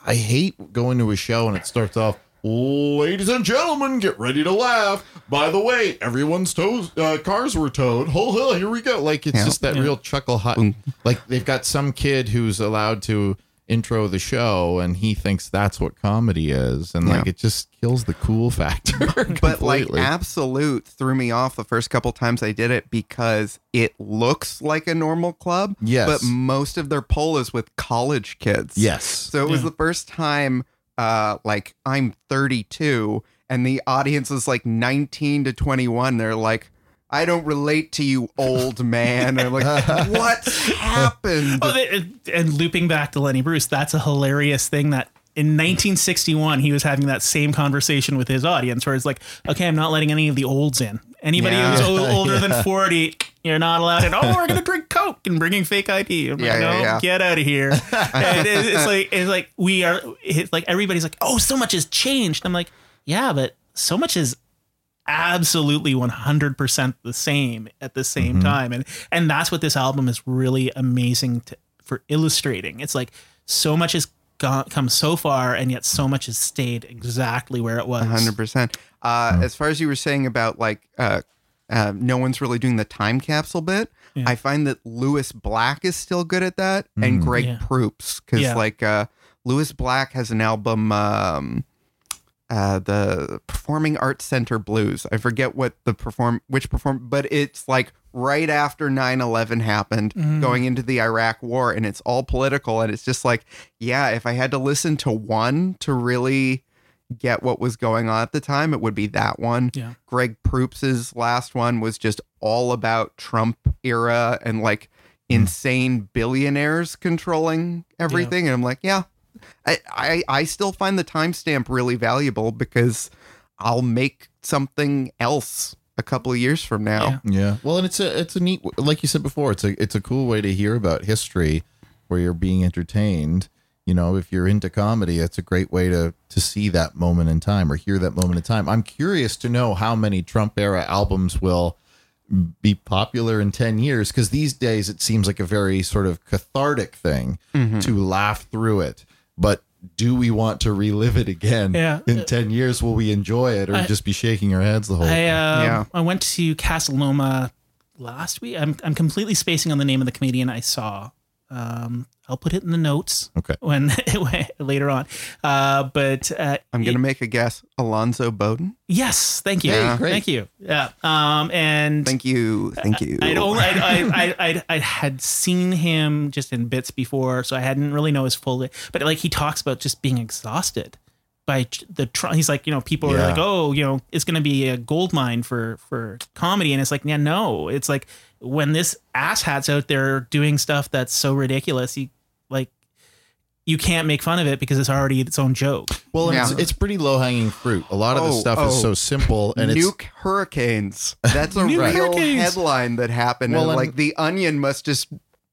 I hate going to a show and it starts off. Ladies and gentlemen, get ready to laugh. By the way, everyone's toes, uh, cars were towed. Ho ho, here we go. Like it's Yeah. just that Yeah. real chuckle hut. Like they've got some kid who's allowed to intro the show and he thinks that's what comedy is and like it just kills the cool factor but like absolute threw me off the first couple times I did it because it looks like a normal club. Yes. But most of their poll is with college kids. yes So it was the first time uh like I'm 32 and the audience is like 19 to 21. They're like I don't relate to you, old man. I'm like, what's happened? Oh, they, and looping back to Lenny Bruce, that's a hilarious thing that in 1961 he was having that same conversation with his audience, where it's like, okay, I'm not letting any of the olds in. Anybody Yeah. who's o- older than 40, you're not allowed in. Oh, we're gonna drink Coke and bringing fake ID. I'm like, Yeah, yeah, no, yeah. get out of here. and it, it's like it's like we are. It's like everybody's like, oh, so much has changed. I'm like, yeah, but so much is absolutely 100% the same at the same Mm-hmm. time and and that's what this album is really amazing to, for illustrating it's like so much has gone come so far and yet so much has stayed exactly where it was hundred percent. Uh, As far as you were saying about like, uh, uh, no one's really doing the time capsule bit. Yeah. I find that Lewis Black is still good at that, and Greg Yeah. Proops because Yeah. like uh, Lewis Black has an album, um, uh, the Performing Arts Center Blues. I forget what the perform which perform, but it's like right after 9-11 happened going into the iraq war and it's all political and it's just like yeah if i had to listen to one to really get what was going on at the time, it would be that one. Yeah. Greg Proops' last one was just all about Trump era and like hmm. insane billionaires controlling everything. And I'm like, yeah, I, I, I still find the timestamp really valuable because I'll make something else a couple of years from now. Yeah. Yeah. Well, and it's a it's a neat like you said before, it's a it's a cool way to hear about history where you're being entertained. You know, if you're into comedy, it's a great way to to see that moment in time or hear that moment in time. I'm curious to know how many Trump era albums will be popular in 10 years because these days it seems like a very sort of cathartic thing to laugh through it. But do we want to relive it again Yeah. in 10 years? Will we enjoy it or I- just be shaking our heads the whole I uh, Yeah. I went to Casa Loma last week. I'm I'm completely spacing on the name of the comedian I saw. Um, I'll put it in the notes Okay. when later on. Uh, but uh, I'm going to make a guess. Alonzo Bodden. yes, thank you, Yeah. thank you. Yeah. Um, and Thank you. Thank you. I'd only, I, I, I, I, had seen him just in bits before, so I hadn't really know his full. But like he talks about just being exhausted by the. tr- He's like, you know, people are like, oh, you know, it's going to be a gold mine for for comedy, and it's like, yeah, no, it's like when this asshat's out there doing stuff that's so ridiculous, you like. You can't make fun of it because it's already its own joke. Well, Yeah. it's, it's pretty low hanging fruit. A lot of the Oh, stuff is oh. so simple, and it's Nuke hurricanes. That's a real hurricanes. headline that happened. Well, and, and- like the Onion must just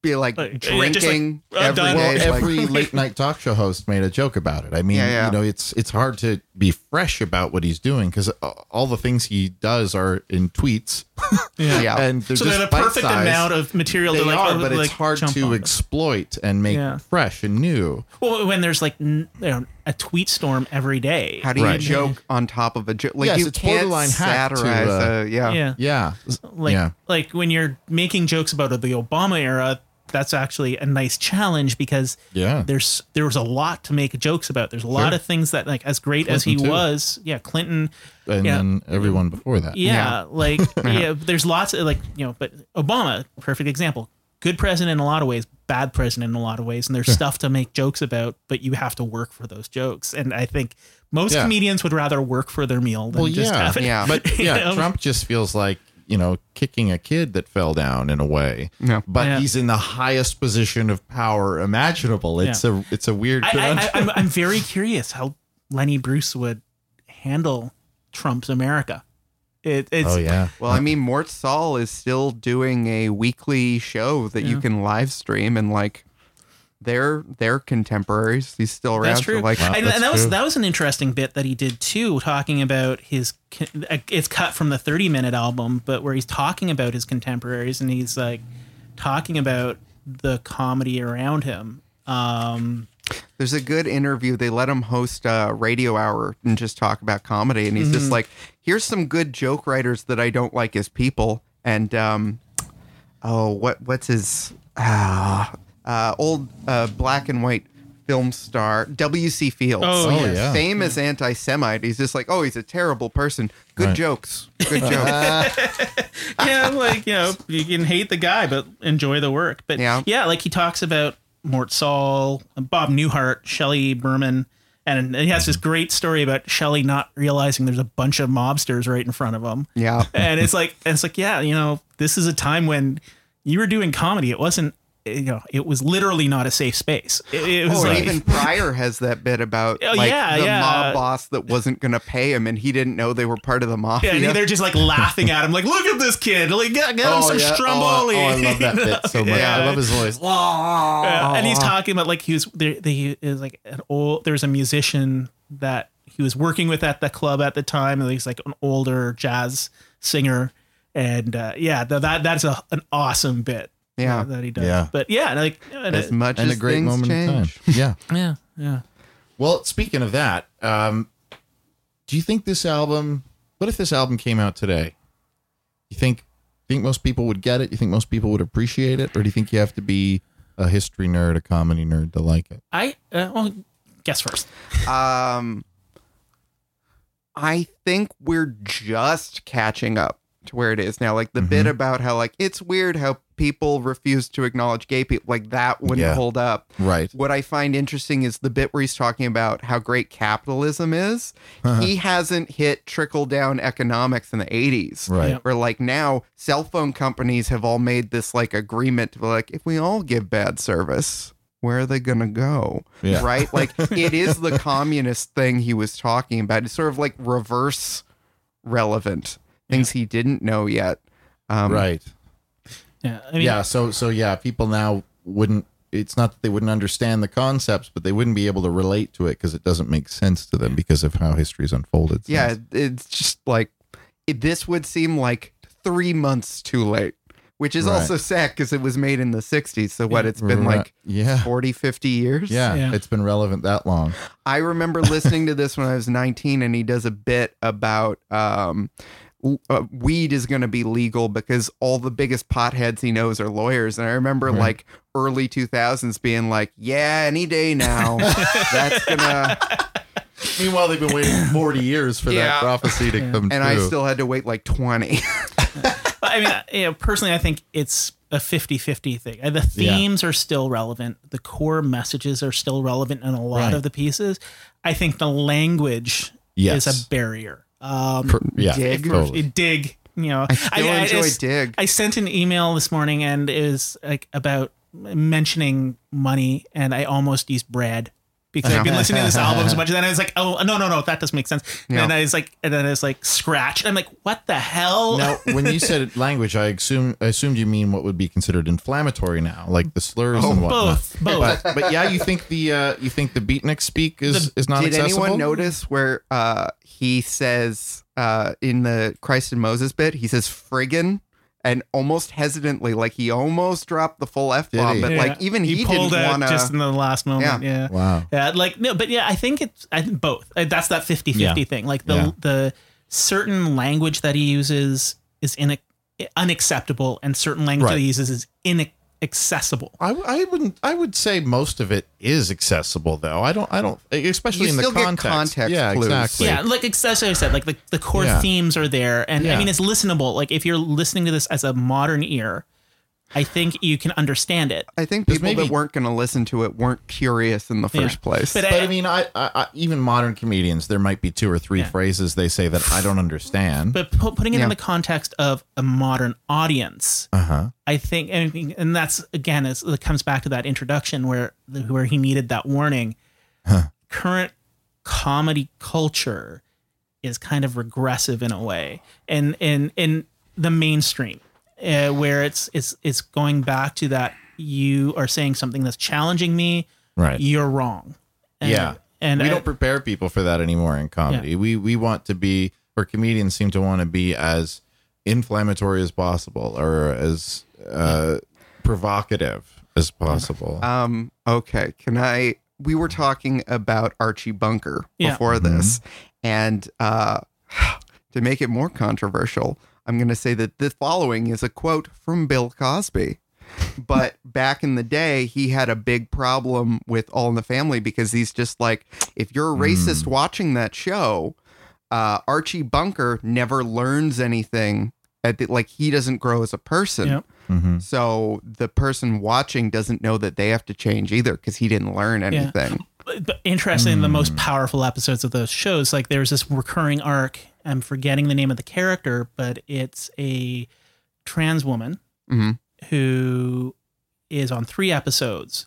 be like Like, yeah, just drinking like, uh, every done. well, like- every late night talk show host made a joke about it. I mean, Yeah, yeah. you know, it's it's hard to be fresh about what he's doing because all the things he does are in tweets, yeah. and they're So just they're the perfect bite-sized. amount of material They to like, are, oh, but it's hard jump to on. exploit and make Yeah. fresh and new. Well, when there's like n- you know, a tweet storm every day. How do you Right. joke on top of a joke? Like Yes, you it's can't borderline hack to, satirize. uh, uh, yeah. yeah. Yeah, Like yeah. like when you're making jokes about the Obama era, that's actually a nice challenge because Yeah. there's there was a lot to make jokes about. There's a lot Sure. of things that like as great as he too. was, yeah, Clinton, and yeah. then everyone before that. yeah, like yeah, there's lots of like you know, but Obama, perfect example. Good president in a lot of ways, bad president in a lot of ways, and there's stuff to make jokes about, but you have to work for those jokes. And I think most Yeah. comedians would rather work for their meal than Well, just yeah. have it. Yeah. But You yeah, know? Trump just feels like you know kicking a kid that fell down in a way. Yeah. But Yeah. he's in the highest position of power imaginable. It's a it's a weird. I, I, I, I'm, I'm very curious how Lenny Bruce would handle Trump's America. It, it's Oh yeah. Well, I mean, Mort Sahl is still doing a weekly show that you can live stream, and like, they're they're contemporaries. He's still around. That's so, true. like, and, that's and that was true. that was an interesting bit that he did too, talking about his. It's cut from the thirty minute album, but where he's talking about his contemporaries and he's like talking about the comedy around him. Um, There's a good interview. They let him host a radio hour and just talk about comedy. And he's just like, here's some good joke writers that I don't like as people. And um, oh, what what's his uh, uh, old uh, black and white film star W.C. Fields. Oh, Oh, yeah. famous anti-Semite. He's just like, oh, he's a terrible person. Good Right. jokes. Good jokes. yeah, like you know, you can hate the guy, but enjoy the work. But Yeah. yeah, like he talks about Mort Sahl, Bob Newhart, Shelley Berman, and he has this great story about Shelley not realizing there's a bunch of mobsters right in front of him. yeah. and it's like and it's like yeah you know this is a time when you were doing comedy it wasn't you know it was literally not a safe space it, it was Oh, like even Pryor has that bit about Oh, like yeah, the yeah. mob boss that wasn't going to pay him, and he didn't know they were part of the mafia. yeah, they're just like laughing at him like look at this kid like get, get him some stromboli Oh, I love that bit so much. Yeah. I love his voice. Yeah, and he's talking about like he was there. He is like an old. There's a musician that he was working with at the club at the time, and he's like an older jazz singer. And uh, yeah, th- that that's a an awesome bit. Yeah. uh, that he does. Yeah. but yeah, like and as much And as a great things moment in change. time. Yeah. yeah, yeah. Well, speaking of that, um, do you think this album? What if this album came out today? You think think most people would get it? You think most people would appreciate it, or do you think you have to be a history nerd, a comedy nerd to like it? I uh, well, guess first. Um, I think we're just catching up to where it is now. Like the Mm-hmm. bit about how like it's weird how people refuse to acknowledge gay people, like that wouldn't Yeah. hold up. Right. What I find interesting is the bit where he's talking about how great capitalism is. Uh-huh. He hasn't hit trickle down economics in the 80s. Right. Where like now cell phone companies have all made this like agreement to be like, if we all give bad service, where are they gonna go? Yeah. Right? Like it is the communist thing he was talking about. It's sort of like reverse relevant. Things he didn't know yet. Um, Right. Yeah, I mean, yeah. So so yeah, people now wouldn't. It's not that they wouldn't understand the concepts, but they wouldn't be able to relate to it because it doesn't make sense to them because of how history's unfolded. Yeah, it's just like it, this would seem like three months too late, which is Right. also sad because it was made in the 60s. So what, it's been Right. like yeah. 40, 50 years? Yeah, Yeah. it's been relevant that long. I remember listening to this when I was 19, and he does a bit about um, w- uh, weed is going to be legal because all the biggest potheads he knows are lawyers. And I remember like early 2000s being like, yeah, any day now, that's going to. Meanwhile, they've been waiting 40 years for Yeah. that prophecy to come And true. I still had to wait like 20. I mean, you know, personally, I think it's a 50-50 thing. Uh, The themes are still relevant. The core messages are still relevant in a lot Right. of the pieces. I think the language Yes. is a barrier. Um, Per- yeah, Dig. totally. dig, you know, I still enjoy just- dig. I sent an email this morning and it was like about mentioning money, and I almost used bread because I've been listening to this album so much. And then I was like, oh no, no, no, that doesn't make sense. And Yeah. then I was like, and then I was like, scratch. And I'm like, what the hell? Now, when you said language, I assume I assumed you mean what would be considered inflammatory now, like the slurs and whatnot. both, both. But, but yeah, you think the uh, you think the beatnik speak is is not Did accessible? anyone notice where uh, he says uh, in the Christ and Moses bit, he says friggin' and almost hesitantly, like he almost dropped the full F bomb, but Yeah. like even he, pulled didn't out want just in the last moment. Yeah. Wow. Yeah, like no, but yeah, I think it's I think both. Uh, That's that 50-50 Yeah. thing. Like the Yeah. the certain language that he uses is in unacceptable, and certain language Right. that he uses is inaccessible. I, I wouldn't. I would say most of it is accessible, though. I don't. I don't. Especially You in the still get context. context yeah, clues. exactly. Yeah, like ex- as I said, like the, the core Yeah. themes are there, and I Yeah. mean it's listenable. Like if you're listening to this as a modern ear, I think you can understand it. I think people maybe- that weren't going to listen to it weren't curious in the Yeah. first place. But, But I, I mean, I, I, I even modern comedians, there might be two or three Yeah. phrases they say that I don't understand. but pu- putting it Yeah. in the context of a modern audience, uh huh. I think, and, I mean, and that's again, it's, it comes back to that introduction where where he needed that warning. Current comedy culture is kind of regressive in a way, and in in the mainstream, uh, where it's it's it's going back to that you are saying something that's challenging me, Right. You're wrong. And, yeah. and we I- don't prepare people for that anymore in comedy. We we want to be or comedians seem to want to be as inflammatory as possible or as uh, provocative as possible. Um, okay. Can I? We were talking about Archie Bunker Yeah. before this, and uh, to make it more controversial, I'm going to say that the following is a quote from Bill Cosby. But back in the day, he had a big problem with All in the Family because he's just like, if you're a racist watching that show, uh, Archie Bunker never learns anything. At the, like he doesn't grow as a person. Yep. Mhm. So the person watching doesn't know that they have to change either because he didn't learn anything. but, but interesting, the most powerful episodes of those shows, like there's this recurring arc. I'm forgetting the name of the character, but it's a trans woman Mhm. who is on three episodes.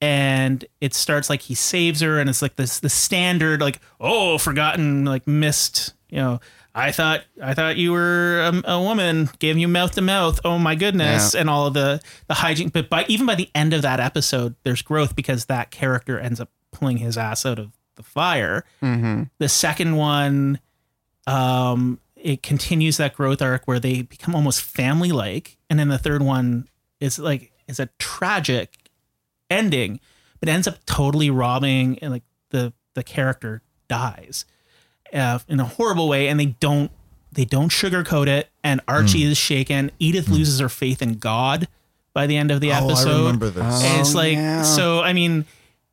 And it starts like he saves her, and it's like this the standard like oh forgotten like missed you know I thought I thought you were a, a woman gave you mouth to mouth oh my goodness and all of the the hijink but by even by the end of that episode there's growth because that character ends up pulling his ass out of the fire Mm-hmm. the second one um it continues that growth arc where they become almost family like and then the third one is like is a tragic ending but ends up totally robbing and like the the character dies uh, in a horrible way and they don't they don't sugarcoat it and archie Hmm. is shaken edith loses her faith in god by the end of the episode Oh, I remember this. Oh. and it's like yeah. so i mean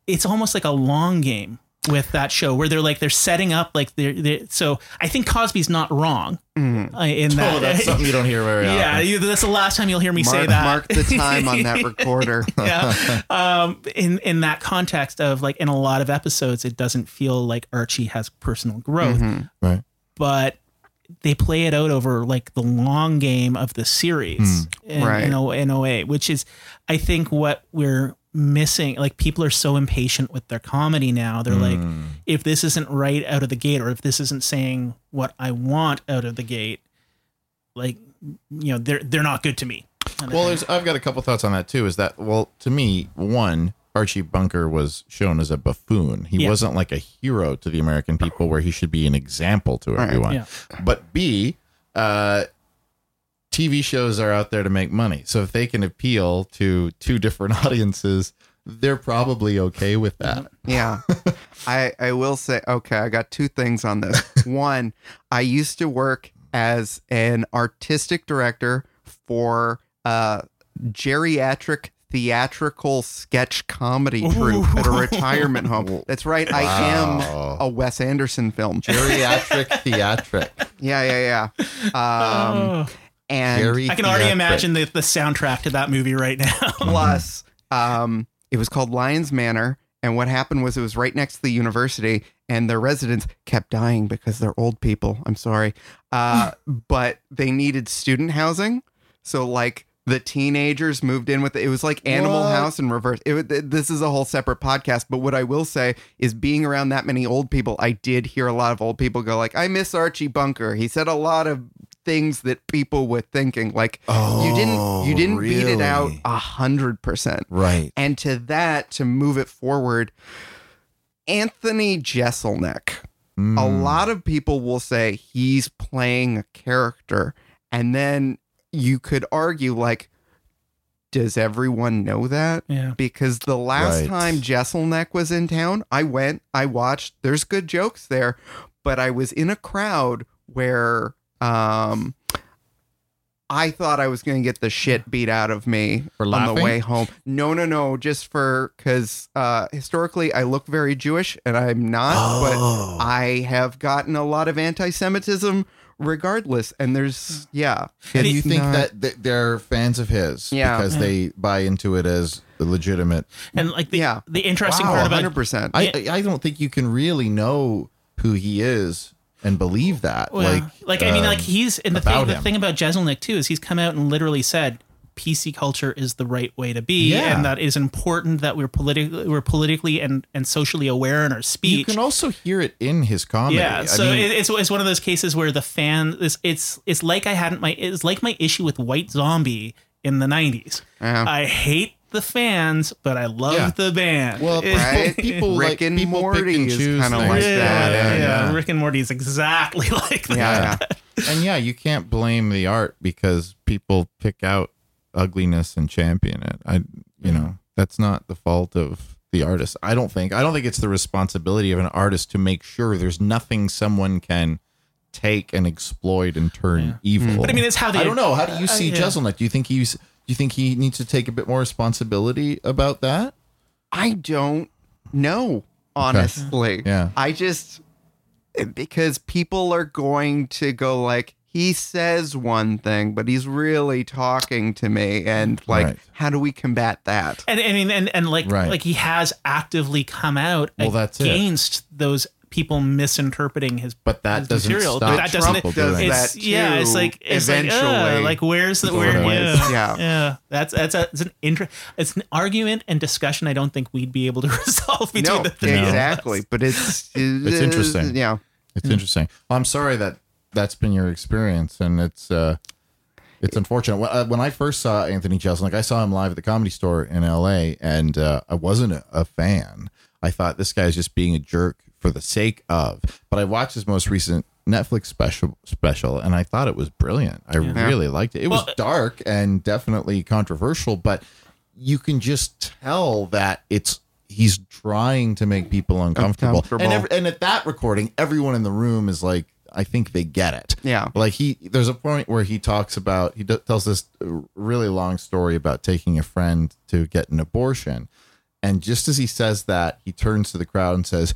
it's almost like a long game with that show where they're like they're setting up like they're, they're so i think cosby's not wrong uh, in that oh, that's something you don't hear very yeah often. you, that's the last time you'll hear me say that mark the time on that recorder. yeah. Um, in in that context of like in a lot of episodes, it doesn't feel like Archie has personal growth, Right. but they play it out over like the long game of the series in, Right. in, O- in OA, which is, I think, what we're missing. Like people are so impatient with their comedy now. They're like, if this isn't right out of the gate, or if this isn't saying what I want out of the gate, like you know, they're they're not good to me. Well, there's, I've got a couple thoughts on that too. Is that well to me, one, Archie Bunker was shown as a buffoon. He Yeah. wasn't like a hero to the American people, where he should be an example to everyone. Yeah. But B, uh, TV shows are out there to make money, so if they can appeal to two different audiences, they're probably okay with that. Yeah. I I will say okay, I got two things on this. One, I used to work as an artistic director for a geriatric theatrical sketch comedy troupe at a retirement home. That's right. I Wow. am a Wes Anderson film. Geriatric theatric. Yeah, yeah, yeah. Um, Oh. And Geri- I can already theatric. imagine the, the soundtrack to that movie right now. plus um it was called Lions Manor and what happened was it was right next to the university and their residents kept dying because they're old people i'm sorry uh but they needed student housing so like the teenagers moved in with it. It was like Animal What? House in reverse. It, wa- this is a whole separate podcast, but what I will say is being around that many old people, I did hear a lot of old people go like, "I miss Archie Bunker." He said a lot of things that people were thinking like, "You didn't, you didn't beat it out a hundred percent." Right. And to that, to move it forward, Anthony Jeselnik. A Mm. lot of people will say he's playing a character. And then you could argue, like, does everyone know that? Yeah. Because the last Right. time Jeselnik was in town, I went, I watched, there's good jokes there, but I was in a crowd where um I thought I was going to get the shit beat out of me For on laughing? the way home. No, no, no, just for cuz uh historically I look very Jewish and I'm not, Oh. but I have gotten a lot of anti-Semitism regardless and there's yeah. And you think not- that th- they're fans of his Yeah. because they buy into it as legitimate. And like the Yeah. the interesting wow, part about 100%. I I don't think you can really know who he is and believe that. Well, like like, I mean, um, like he's and the thing, the thing about Jeselnik too is he's come out and literally said PC culture is the right way to be, Yeah. and that is important that we're politically we're politically and and socially aware in our speech. You can also hear it in his comedy. Yeah, I so mean, it, it's it's one of those cases where the fan it's it's it's like I hadn't my it's like my issue with White Zombie in the '90s. Yeah. I hate the fans, but I love Yeah. the band. well, It- Right? people Rick like and people pick Morty and is choose kinda things. like yeah, that, yeah, and, yeah. yeah. Rick and Morty is exactly like that. Yeah, yeah. and yeah, you can't blame the art because people pick out ugliness and champion it. I, you know, that's not the fault of the artist. I don't think. I don't think it's the responsibility of an artist to make sure there's nothing someone can take and exploit and turn evil. But I mean, it's how they- I don't know. How do you uh, see yeah. Jeselnik? Do you think he's? Do you think he needs to take a bit more responsibility about that? I don't know, honestly. Yeah. I just because people are going to go like he says one thing, but he's really talking to me, and like, Right. how do we combat that? And I mean, and and like Right. like he has actively come out Well, that's against those people misinterpreting his But that his doesn't material. stop that doesn't people does doing it. it's that yeah it's like it's like, uh, eventually. like where's the where Sort yeah, Yeah. yeah that's that's a it's an inter- it's an argument and discussion I don't think we'd be able to resolve between No, the three of exactly. But it's It's interesting. Yeah, It's interesting. I'm sorry that that's been your experience, and it's uh, it's unfortunate. When, uh, when I first saw Anthony Jeselnik, like I saw him live at the Comedy Store in L.A., and uh, I wasn't a, a fan. I thought this guy's just being a jerk for the sake of. But I watched his most recent Netflix special special, and I thought it was brilliant. I really liked it. It was uh, dark and definitely controversial, but you can just tell that it's he's trying to make people uncomfortable. Uncomfortable. And every, and at that recording, everyone in the room is like, I think they get it. Yeah. Like he, there's a point where he talks about, he d- tells this really long story about taking a friend to get an abortion. And just as he says that, he turns to the crowd and says,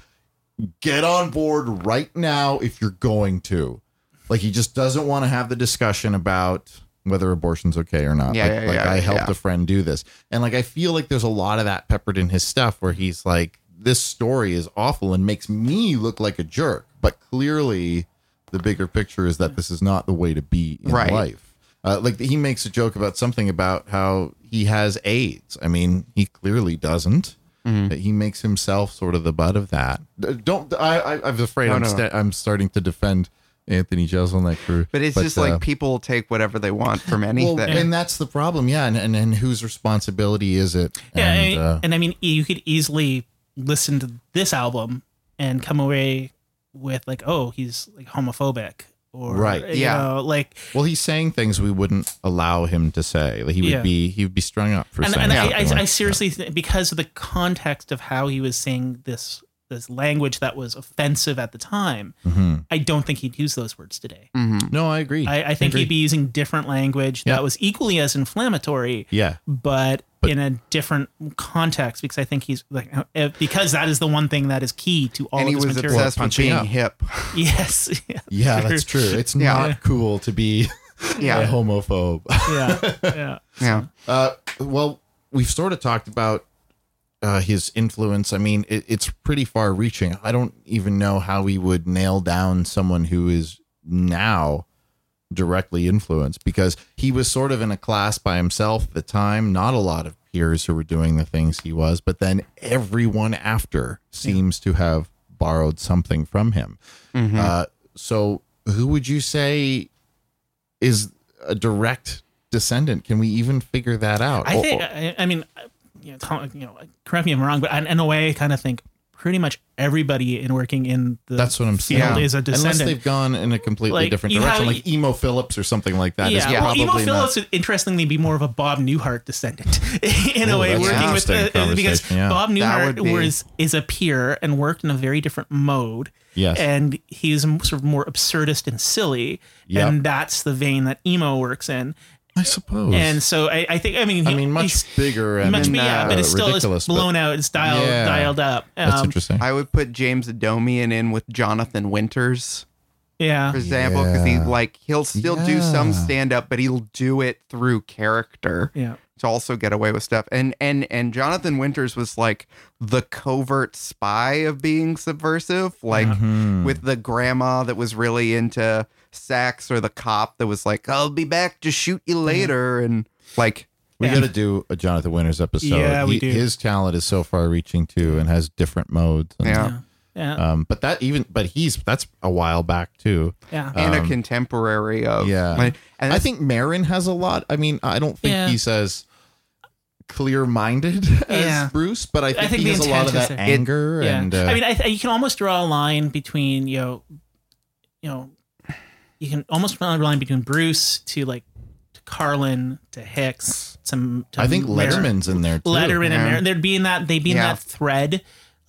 Get on board right now if you're going to. Like he just doesn't want to have the discussion about whether abortion's okay or not. Yeah, like, yeah, like yeah, I helped yeah. a friend do this. And like I feel like there's a lot of that peppered in his stuff where he's like, this story is awful and makes me look like a jerk. But clearly the bigger picture is that this is not the way to be in Right. life. Uh, like he makes a joke about something about how he has AIDS. I mean, he clearly doesn't. Mm-hmm. That He makes himself sort of the butt of that. Don't I? I I'm afraid No, I'm no. sta- I'm starting to defend Anthony Jeselnik for. but it's just like uh, people take whatever they want from anything. well, and that's the problem. Yeah, and, and and whose responsibility is it? Yeah, and, and, uh, and I mean, you could easily listen to this album and come away with like, oh, he's like homophobic, or Right. you Yeah. know, like, well, he's saying things we wouldn't allow him to say. Like he would Yeah. be he would be strung up for and, saying. and I, I, like I that. seriously think because of the context of how he was saying this this language that was offensive at the time, Mhm. I don't think he'd use those words today. No, I agree. I, I think agree. he'd be using different language Yeah. that was equally as inflammatory, Yeah. but, in a different context. Because I think he's like uh, because that is the one thing that is key to all and he of his was material. obsessed with punching being up. hip. Yes. Yeah. Yeah, that's true. It's Yeah. not cool to be a homophobe. yeah. Yeah. yeah. Uh, well, we've sort of talked about uh, his influence. I mean, it, it's pretty far reaching. I don't even know how we would nail down someone who is now directly influenced because he was sort of in a class by himself at the time. Not a lot of peers who were doing the things he was, but then everyone after seems to have borrowed something from him. Uh, so, who would you say is a direct descendant? Can we even figure that out? I think. I, I mean, uh, you know, you know, correct me if I'm wrong, but in a way, I kind of think pretty much everybody in working in the that's what I'm saying. field is a descendant. Unless descendant. they've gone in a completely Like, different direction, have- like Emo Philips or something like that. is yeah, well, Emo probably not- Philips would interestingly be more of a Bob Newhart descendant in a way, working with interesting the, uh, because yeah. Bob Newhart be- was is a peer and worked in a very different mode. Yes. and he's sort of more absurdist and silly, Yep. and that's the vein that emo works in. I suppose. And so I, I think I mean I mean, much bigger and much And, yeah, but it's still it's ridiculous, but- blown out. It's dialed Yeah. dialed up. That's Um, interesting. I would put James Adomian in with Jonathan Winters, Yeah, for example, because he like he'll still do some stand up, but he'll do it through character. yeah. to also get away with stuff. And and and Jonathan Winters was like the covert spy of being subversive, like Mhm. with the grandma that was really into sex or the cop that was like, "I'll be back to shoot you later," and like We Yeah. got to do a Jonathan Winters episode. Yeah, we He- do. His talent is so far reaching too, and has different modes. And, Yeah. Yeah. Um, but that even, but he's that's a while back too. Yeah. and Um, a contemporary of Yeah. and I think Maron has a lot. I mean, I don't think Yeah. he's as clear-minded as Yeah. Bruce, but I think, think he has a lot of intent that is there. anger yeah. and. Uh, I mean, I, you can almost draw a line between you know, you know, you can almost draw a line between Bruce to like to Carlin to Hicks. Some to I think Mer- Letterman's in there too. Letterman and Yeah. Maron. There'd be in that they'd be in Yeah. that thread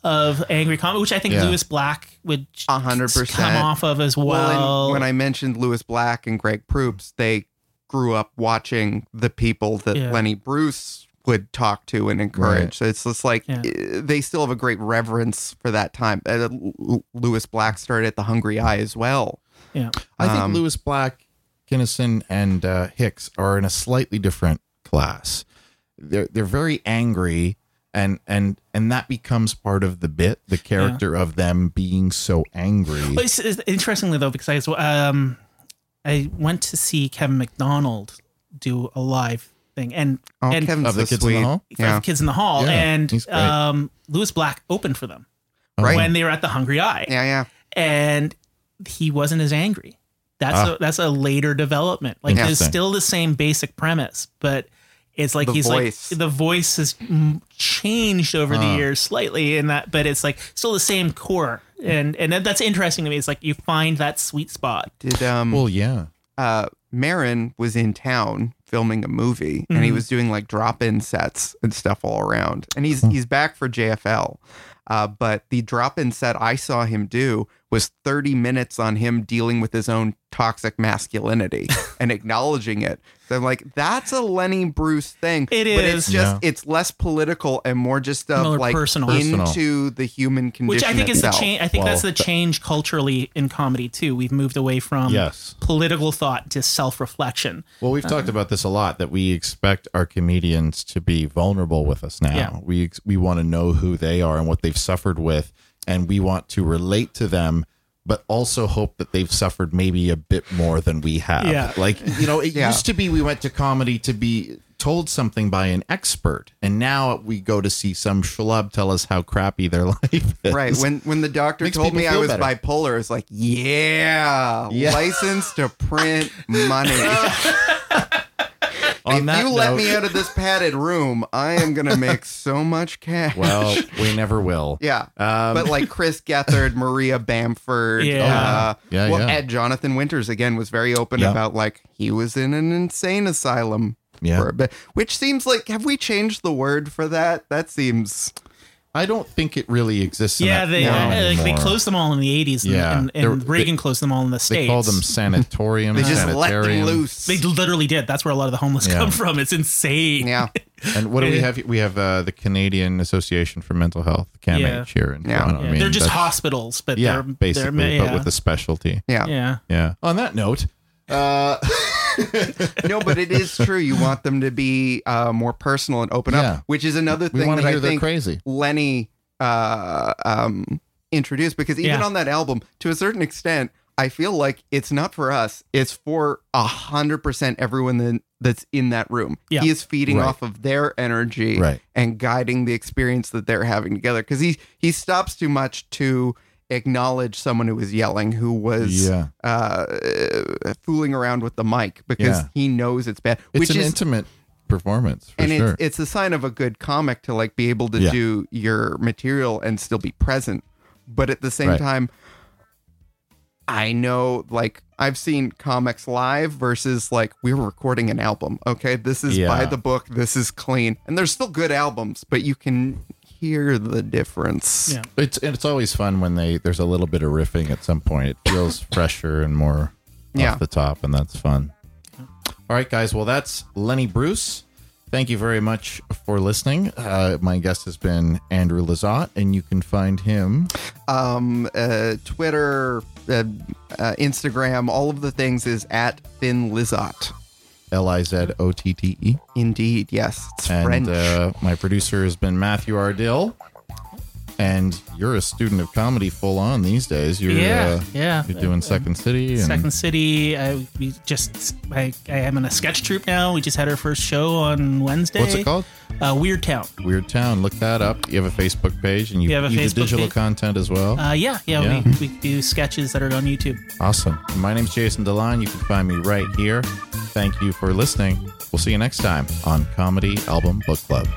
of angry comment, which I think Yeah. Lewis Black would A hundred percent. come off of as well. Well, and when I mentioned Lewis Black and Greg Proops, they grew up watching the people that Yeah. Lenny Bruce would talk to and encourage. Right. So it's just like Yeah. eh, they still have a great reverence for that time. Uh, Lewis Black started at the Hungry i as well. Yeah, I think Um, Lewis Black, Kinison, and uh, Hicks are in a slightly different class. They're they're very angry, and and and that becomes part of the bit, the character of them being so angry. Well, it's, it's interestingly though, because I um, I went to see Kevin McDonald do a live thing, and Oh, and Kevin's Of the so Kids in the. Hall? Yeah. the kids in the hall, Yeah, and um, Lewis Black opened for them Right. when they were at the Hungry i, Yeah, yeah. and he wasn't as angry. That's Ah. a, that's a later development. Like it's Interesting. still the same basic premise, but it's like The he's voice. like the voice has changed over the Ah. years slightly in that, but it's like still the same core. And and that's interesting to me. It's like you find that sweet spot. Did um well, yeah, uh Maron was in town filming a movie and he was doing like drop-in sets and stuff all around. And he's he's back for JFL. Uh, but the drop-in set I saw him do was 30 minutes on him dealing with his own toxic masculinity and acknowledging it. So I'm like, that's a Lenny Bruce thing. It But it's just Yeah. it's less political and more just of More like personal. Personal. into the human condition. Which I think is the change. I think that's the change culturally in comedy too. We've moved away from Yes. political thought to self reflection. Well, we've Uh-huh. talked about this a lot that we expect our comedians to be vulnerable with us now. Yeah. We we want to know who they are and what they've suffered with, and we want to relate to them, but also hope that they've suffered maybe a bit more than we have. Yeah. Like you know, it Yeah. used to be we went to comedy to be told something by an expert, and now we go to see some schlub tell us how crappy their life is. Right. When when the doctor Makes told me I was better. bipolar, it's like, yeah, Yeah. license to print money. On if that you let me out of this padded room, I am gonna make so much cash. well, we never will. yeah. Um, but like Chris Gethard, Maria Bamford, Yeah. uh, Yeah, well, yeah. Ed Jonathan Winters again was very open Yeah. about like he was in an insane asylum Yeah. for a bit, which seems like have we changed the word for that? That seems I don't think it really exists. In Yeah, they uh, like, they closed them all in the eighties, and, Yeah. and, They're- and Reagan they- closed them all in the states. They call them sanatoriums. they just let them loose. They literally did. That's where a lot of the homeless Yeah. come from. It's insane. yeah. And what do we have? We have uh, the Canadian Association for Mental Health, CAMH, Yeah. here in Yeah. Toronto. Yeah, I mean, they're just that's- hospitals, but Yeah, they're basically, they're, but with a specialty. Yeah. yeah. Yeah. On that note, uh, no, but it is true. You want them to be uh, more personal and open Yeah. up, which is another we thing want that to I hear they're think crazy. Lenny uh, um, introduced. Because even Yeah. on that album, to a certain extent, I feel like it's not for us. It's for a hundred percent everyone that, that's in that room. Yeah. He is feeding Right. off of their energy Right. and guiding the experience that they're having together. Because he he stops too much to acknowledge someone who was yelling, who was Yeah. uh, fooling around with the mic because Yeah. he knows it's bad. It's an is intimate performance for and sure. it's it's a sign of a good comic to like be able to Yeah. do your material and still be present but at the same Right. time i know like i've seen comics live versus like we were recording an album okay this is by the book this is clean and there's still good albums but you can hear the difference Yeah. it's it's always fun when they there's a little bit of riffing at some point. It feels fresher and more Yeah. off the top, and that's fun. All right, guys. Well, that's Lenny Bruce. Thank you very much for listening. Uh, my guest has been Andrew Lizotte, and you can find him. um uh twitter uh, uh, instagram all of the things is at thin lizot L I Z O T T E. indeed yes it's And french uh, my producer has been Matthew Ardill. And you're a student of comedy full on these days. You're, yeah, uh, yeah. You're doing Second City. And Second City. I we just I, I am in a sketch troupe now. We just had our first show on Wednesday. What's it called? Uh, Weird Town. Weird Town. Look that up. You have a Facebook page and you, We have a you do digital page. content as well. Uh, yeah, yeah, Yeah. We, we do sketches that are on YouTube. awesome. My name's Jason DeLine. You can find me right here. Thank you for listening. We'll see you next time on Comedy Album Book Club.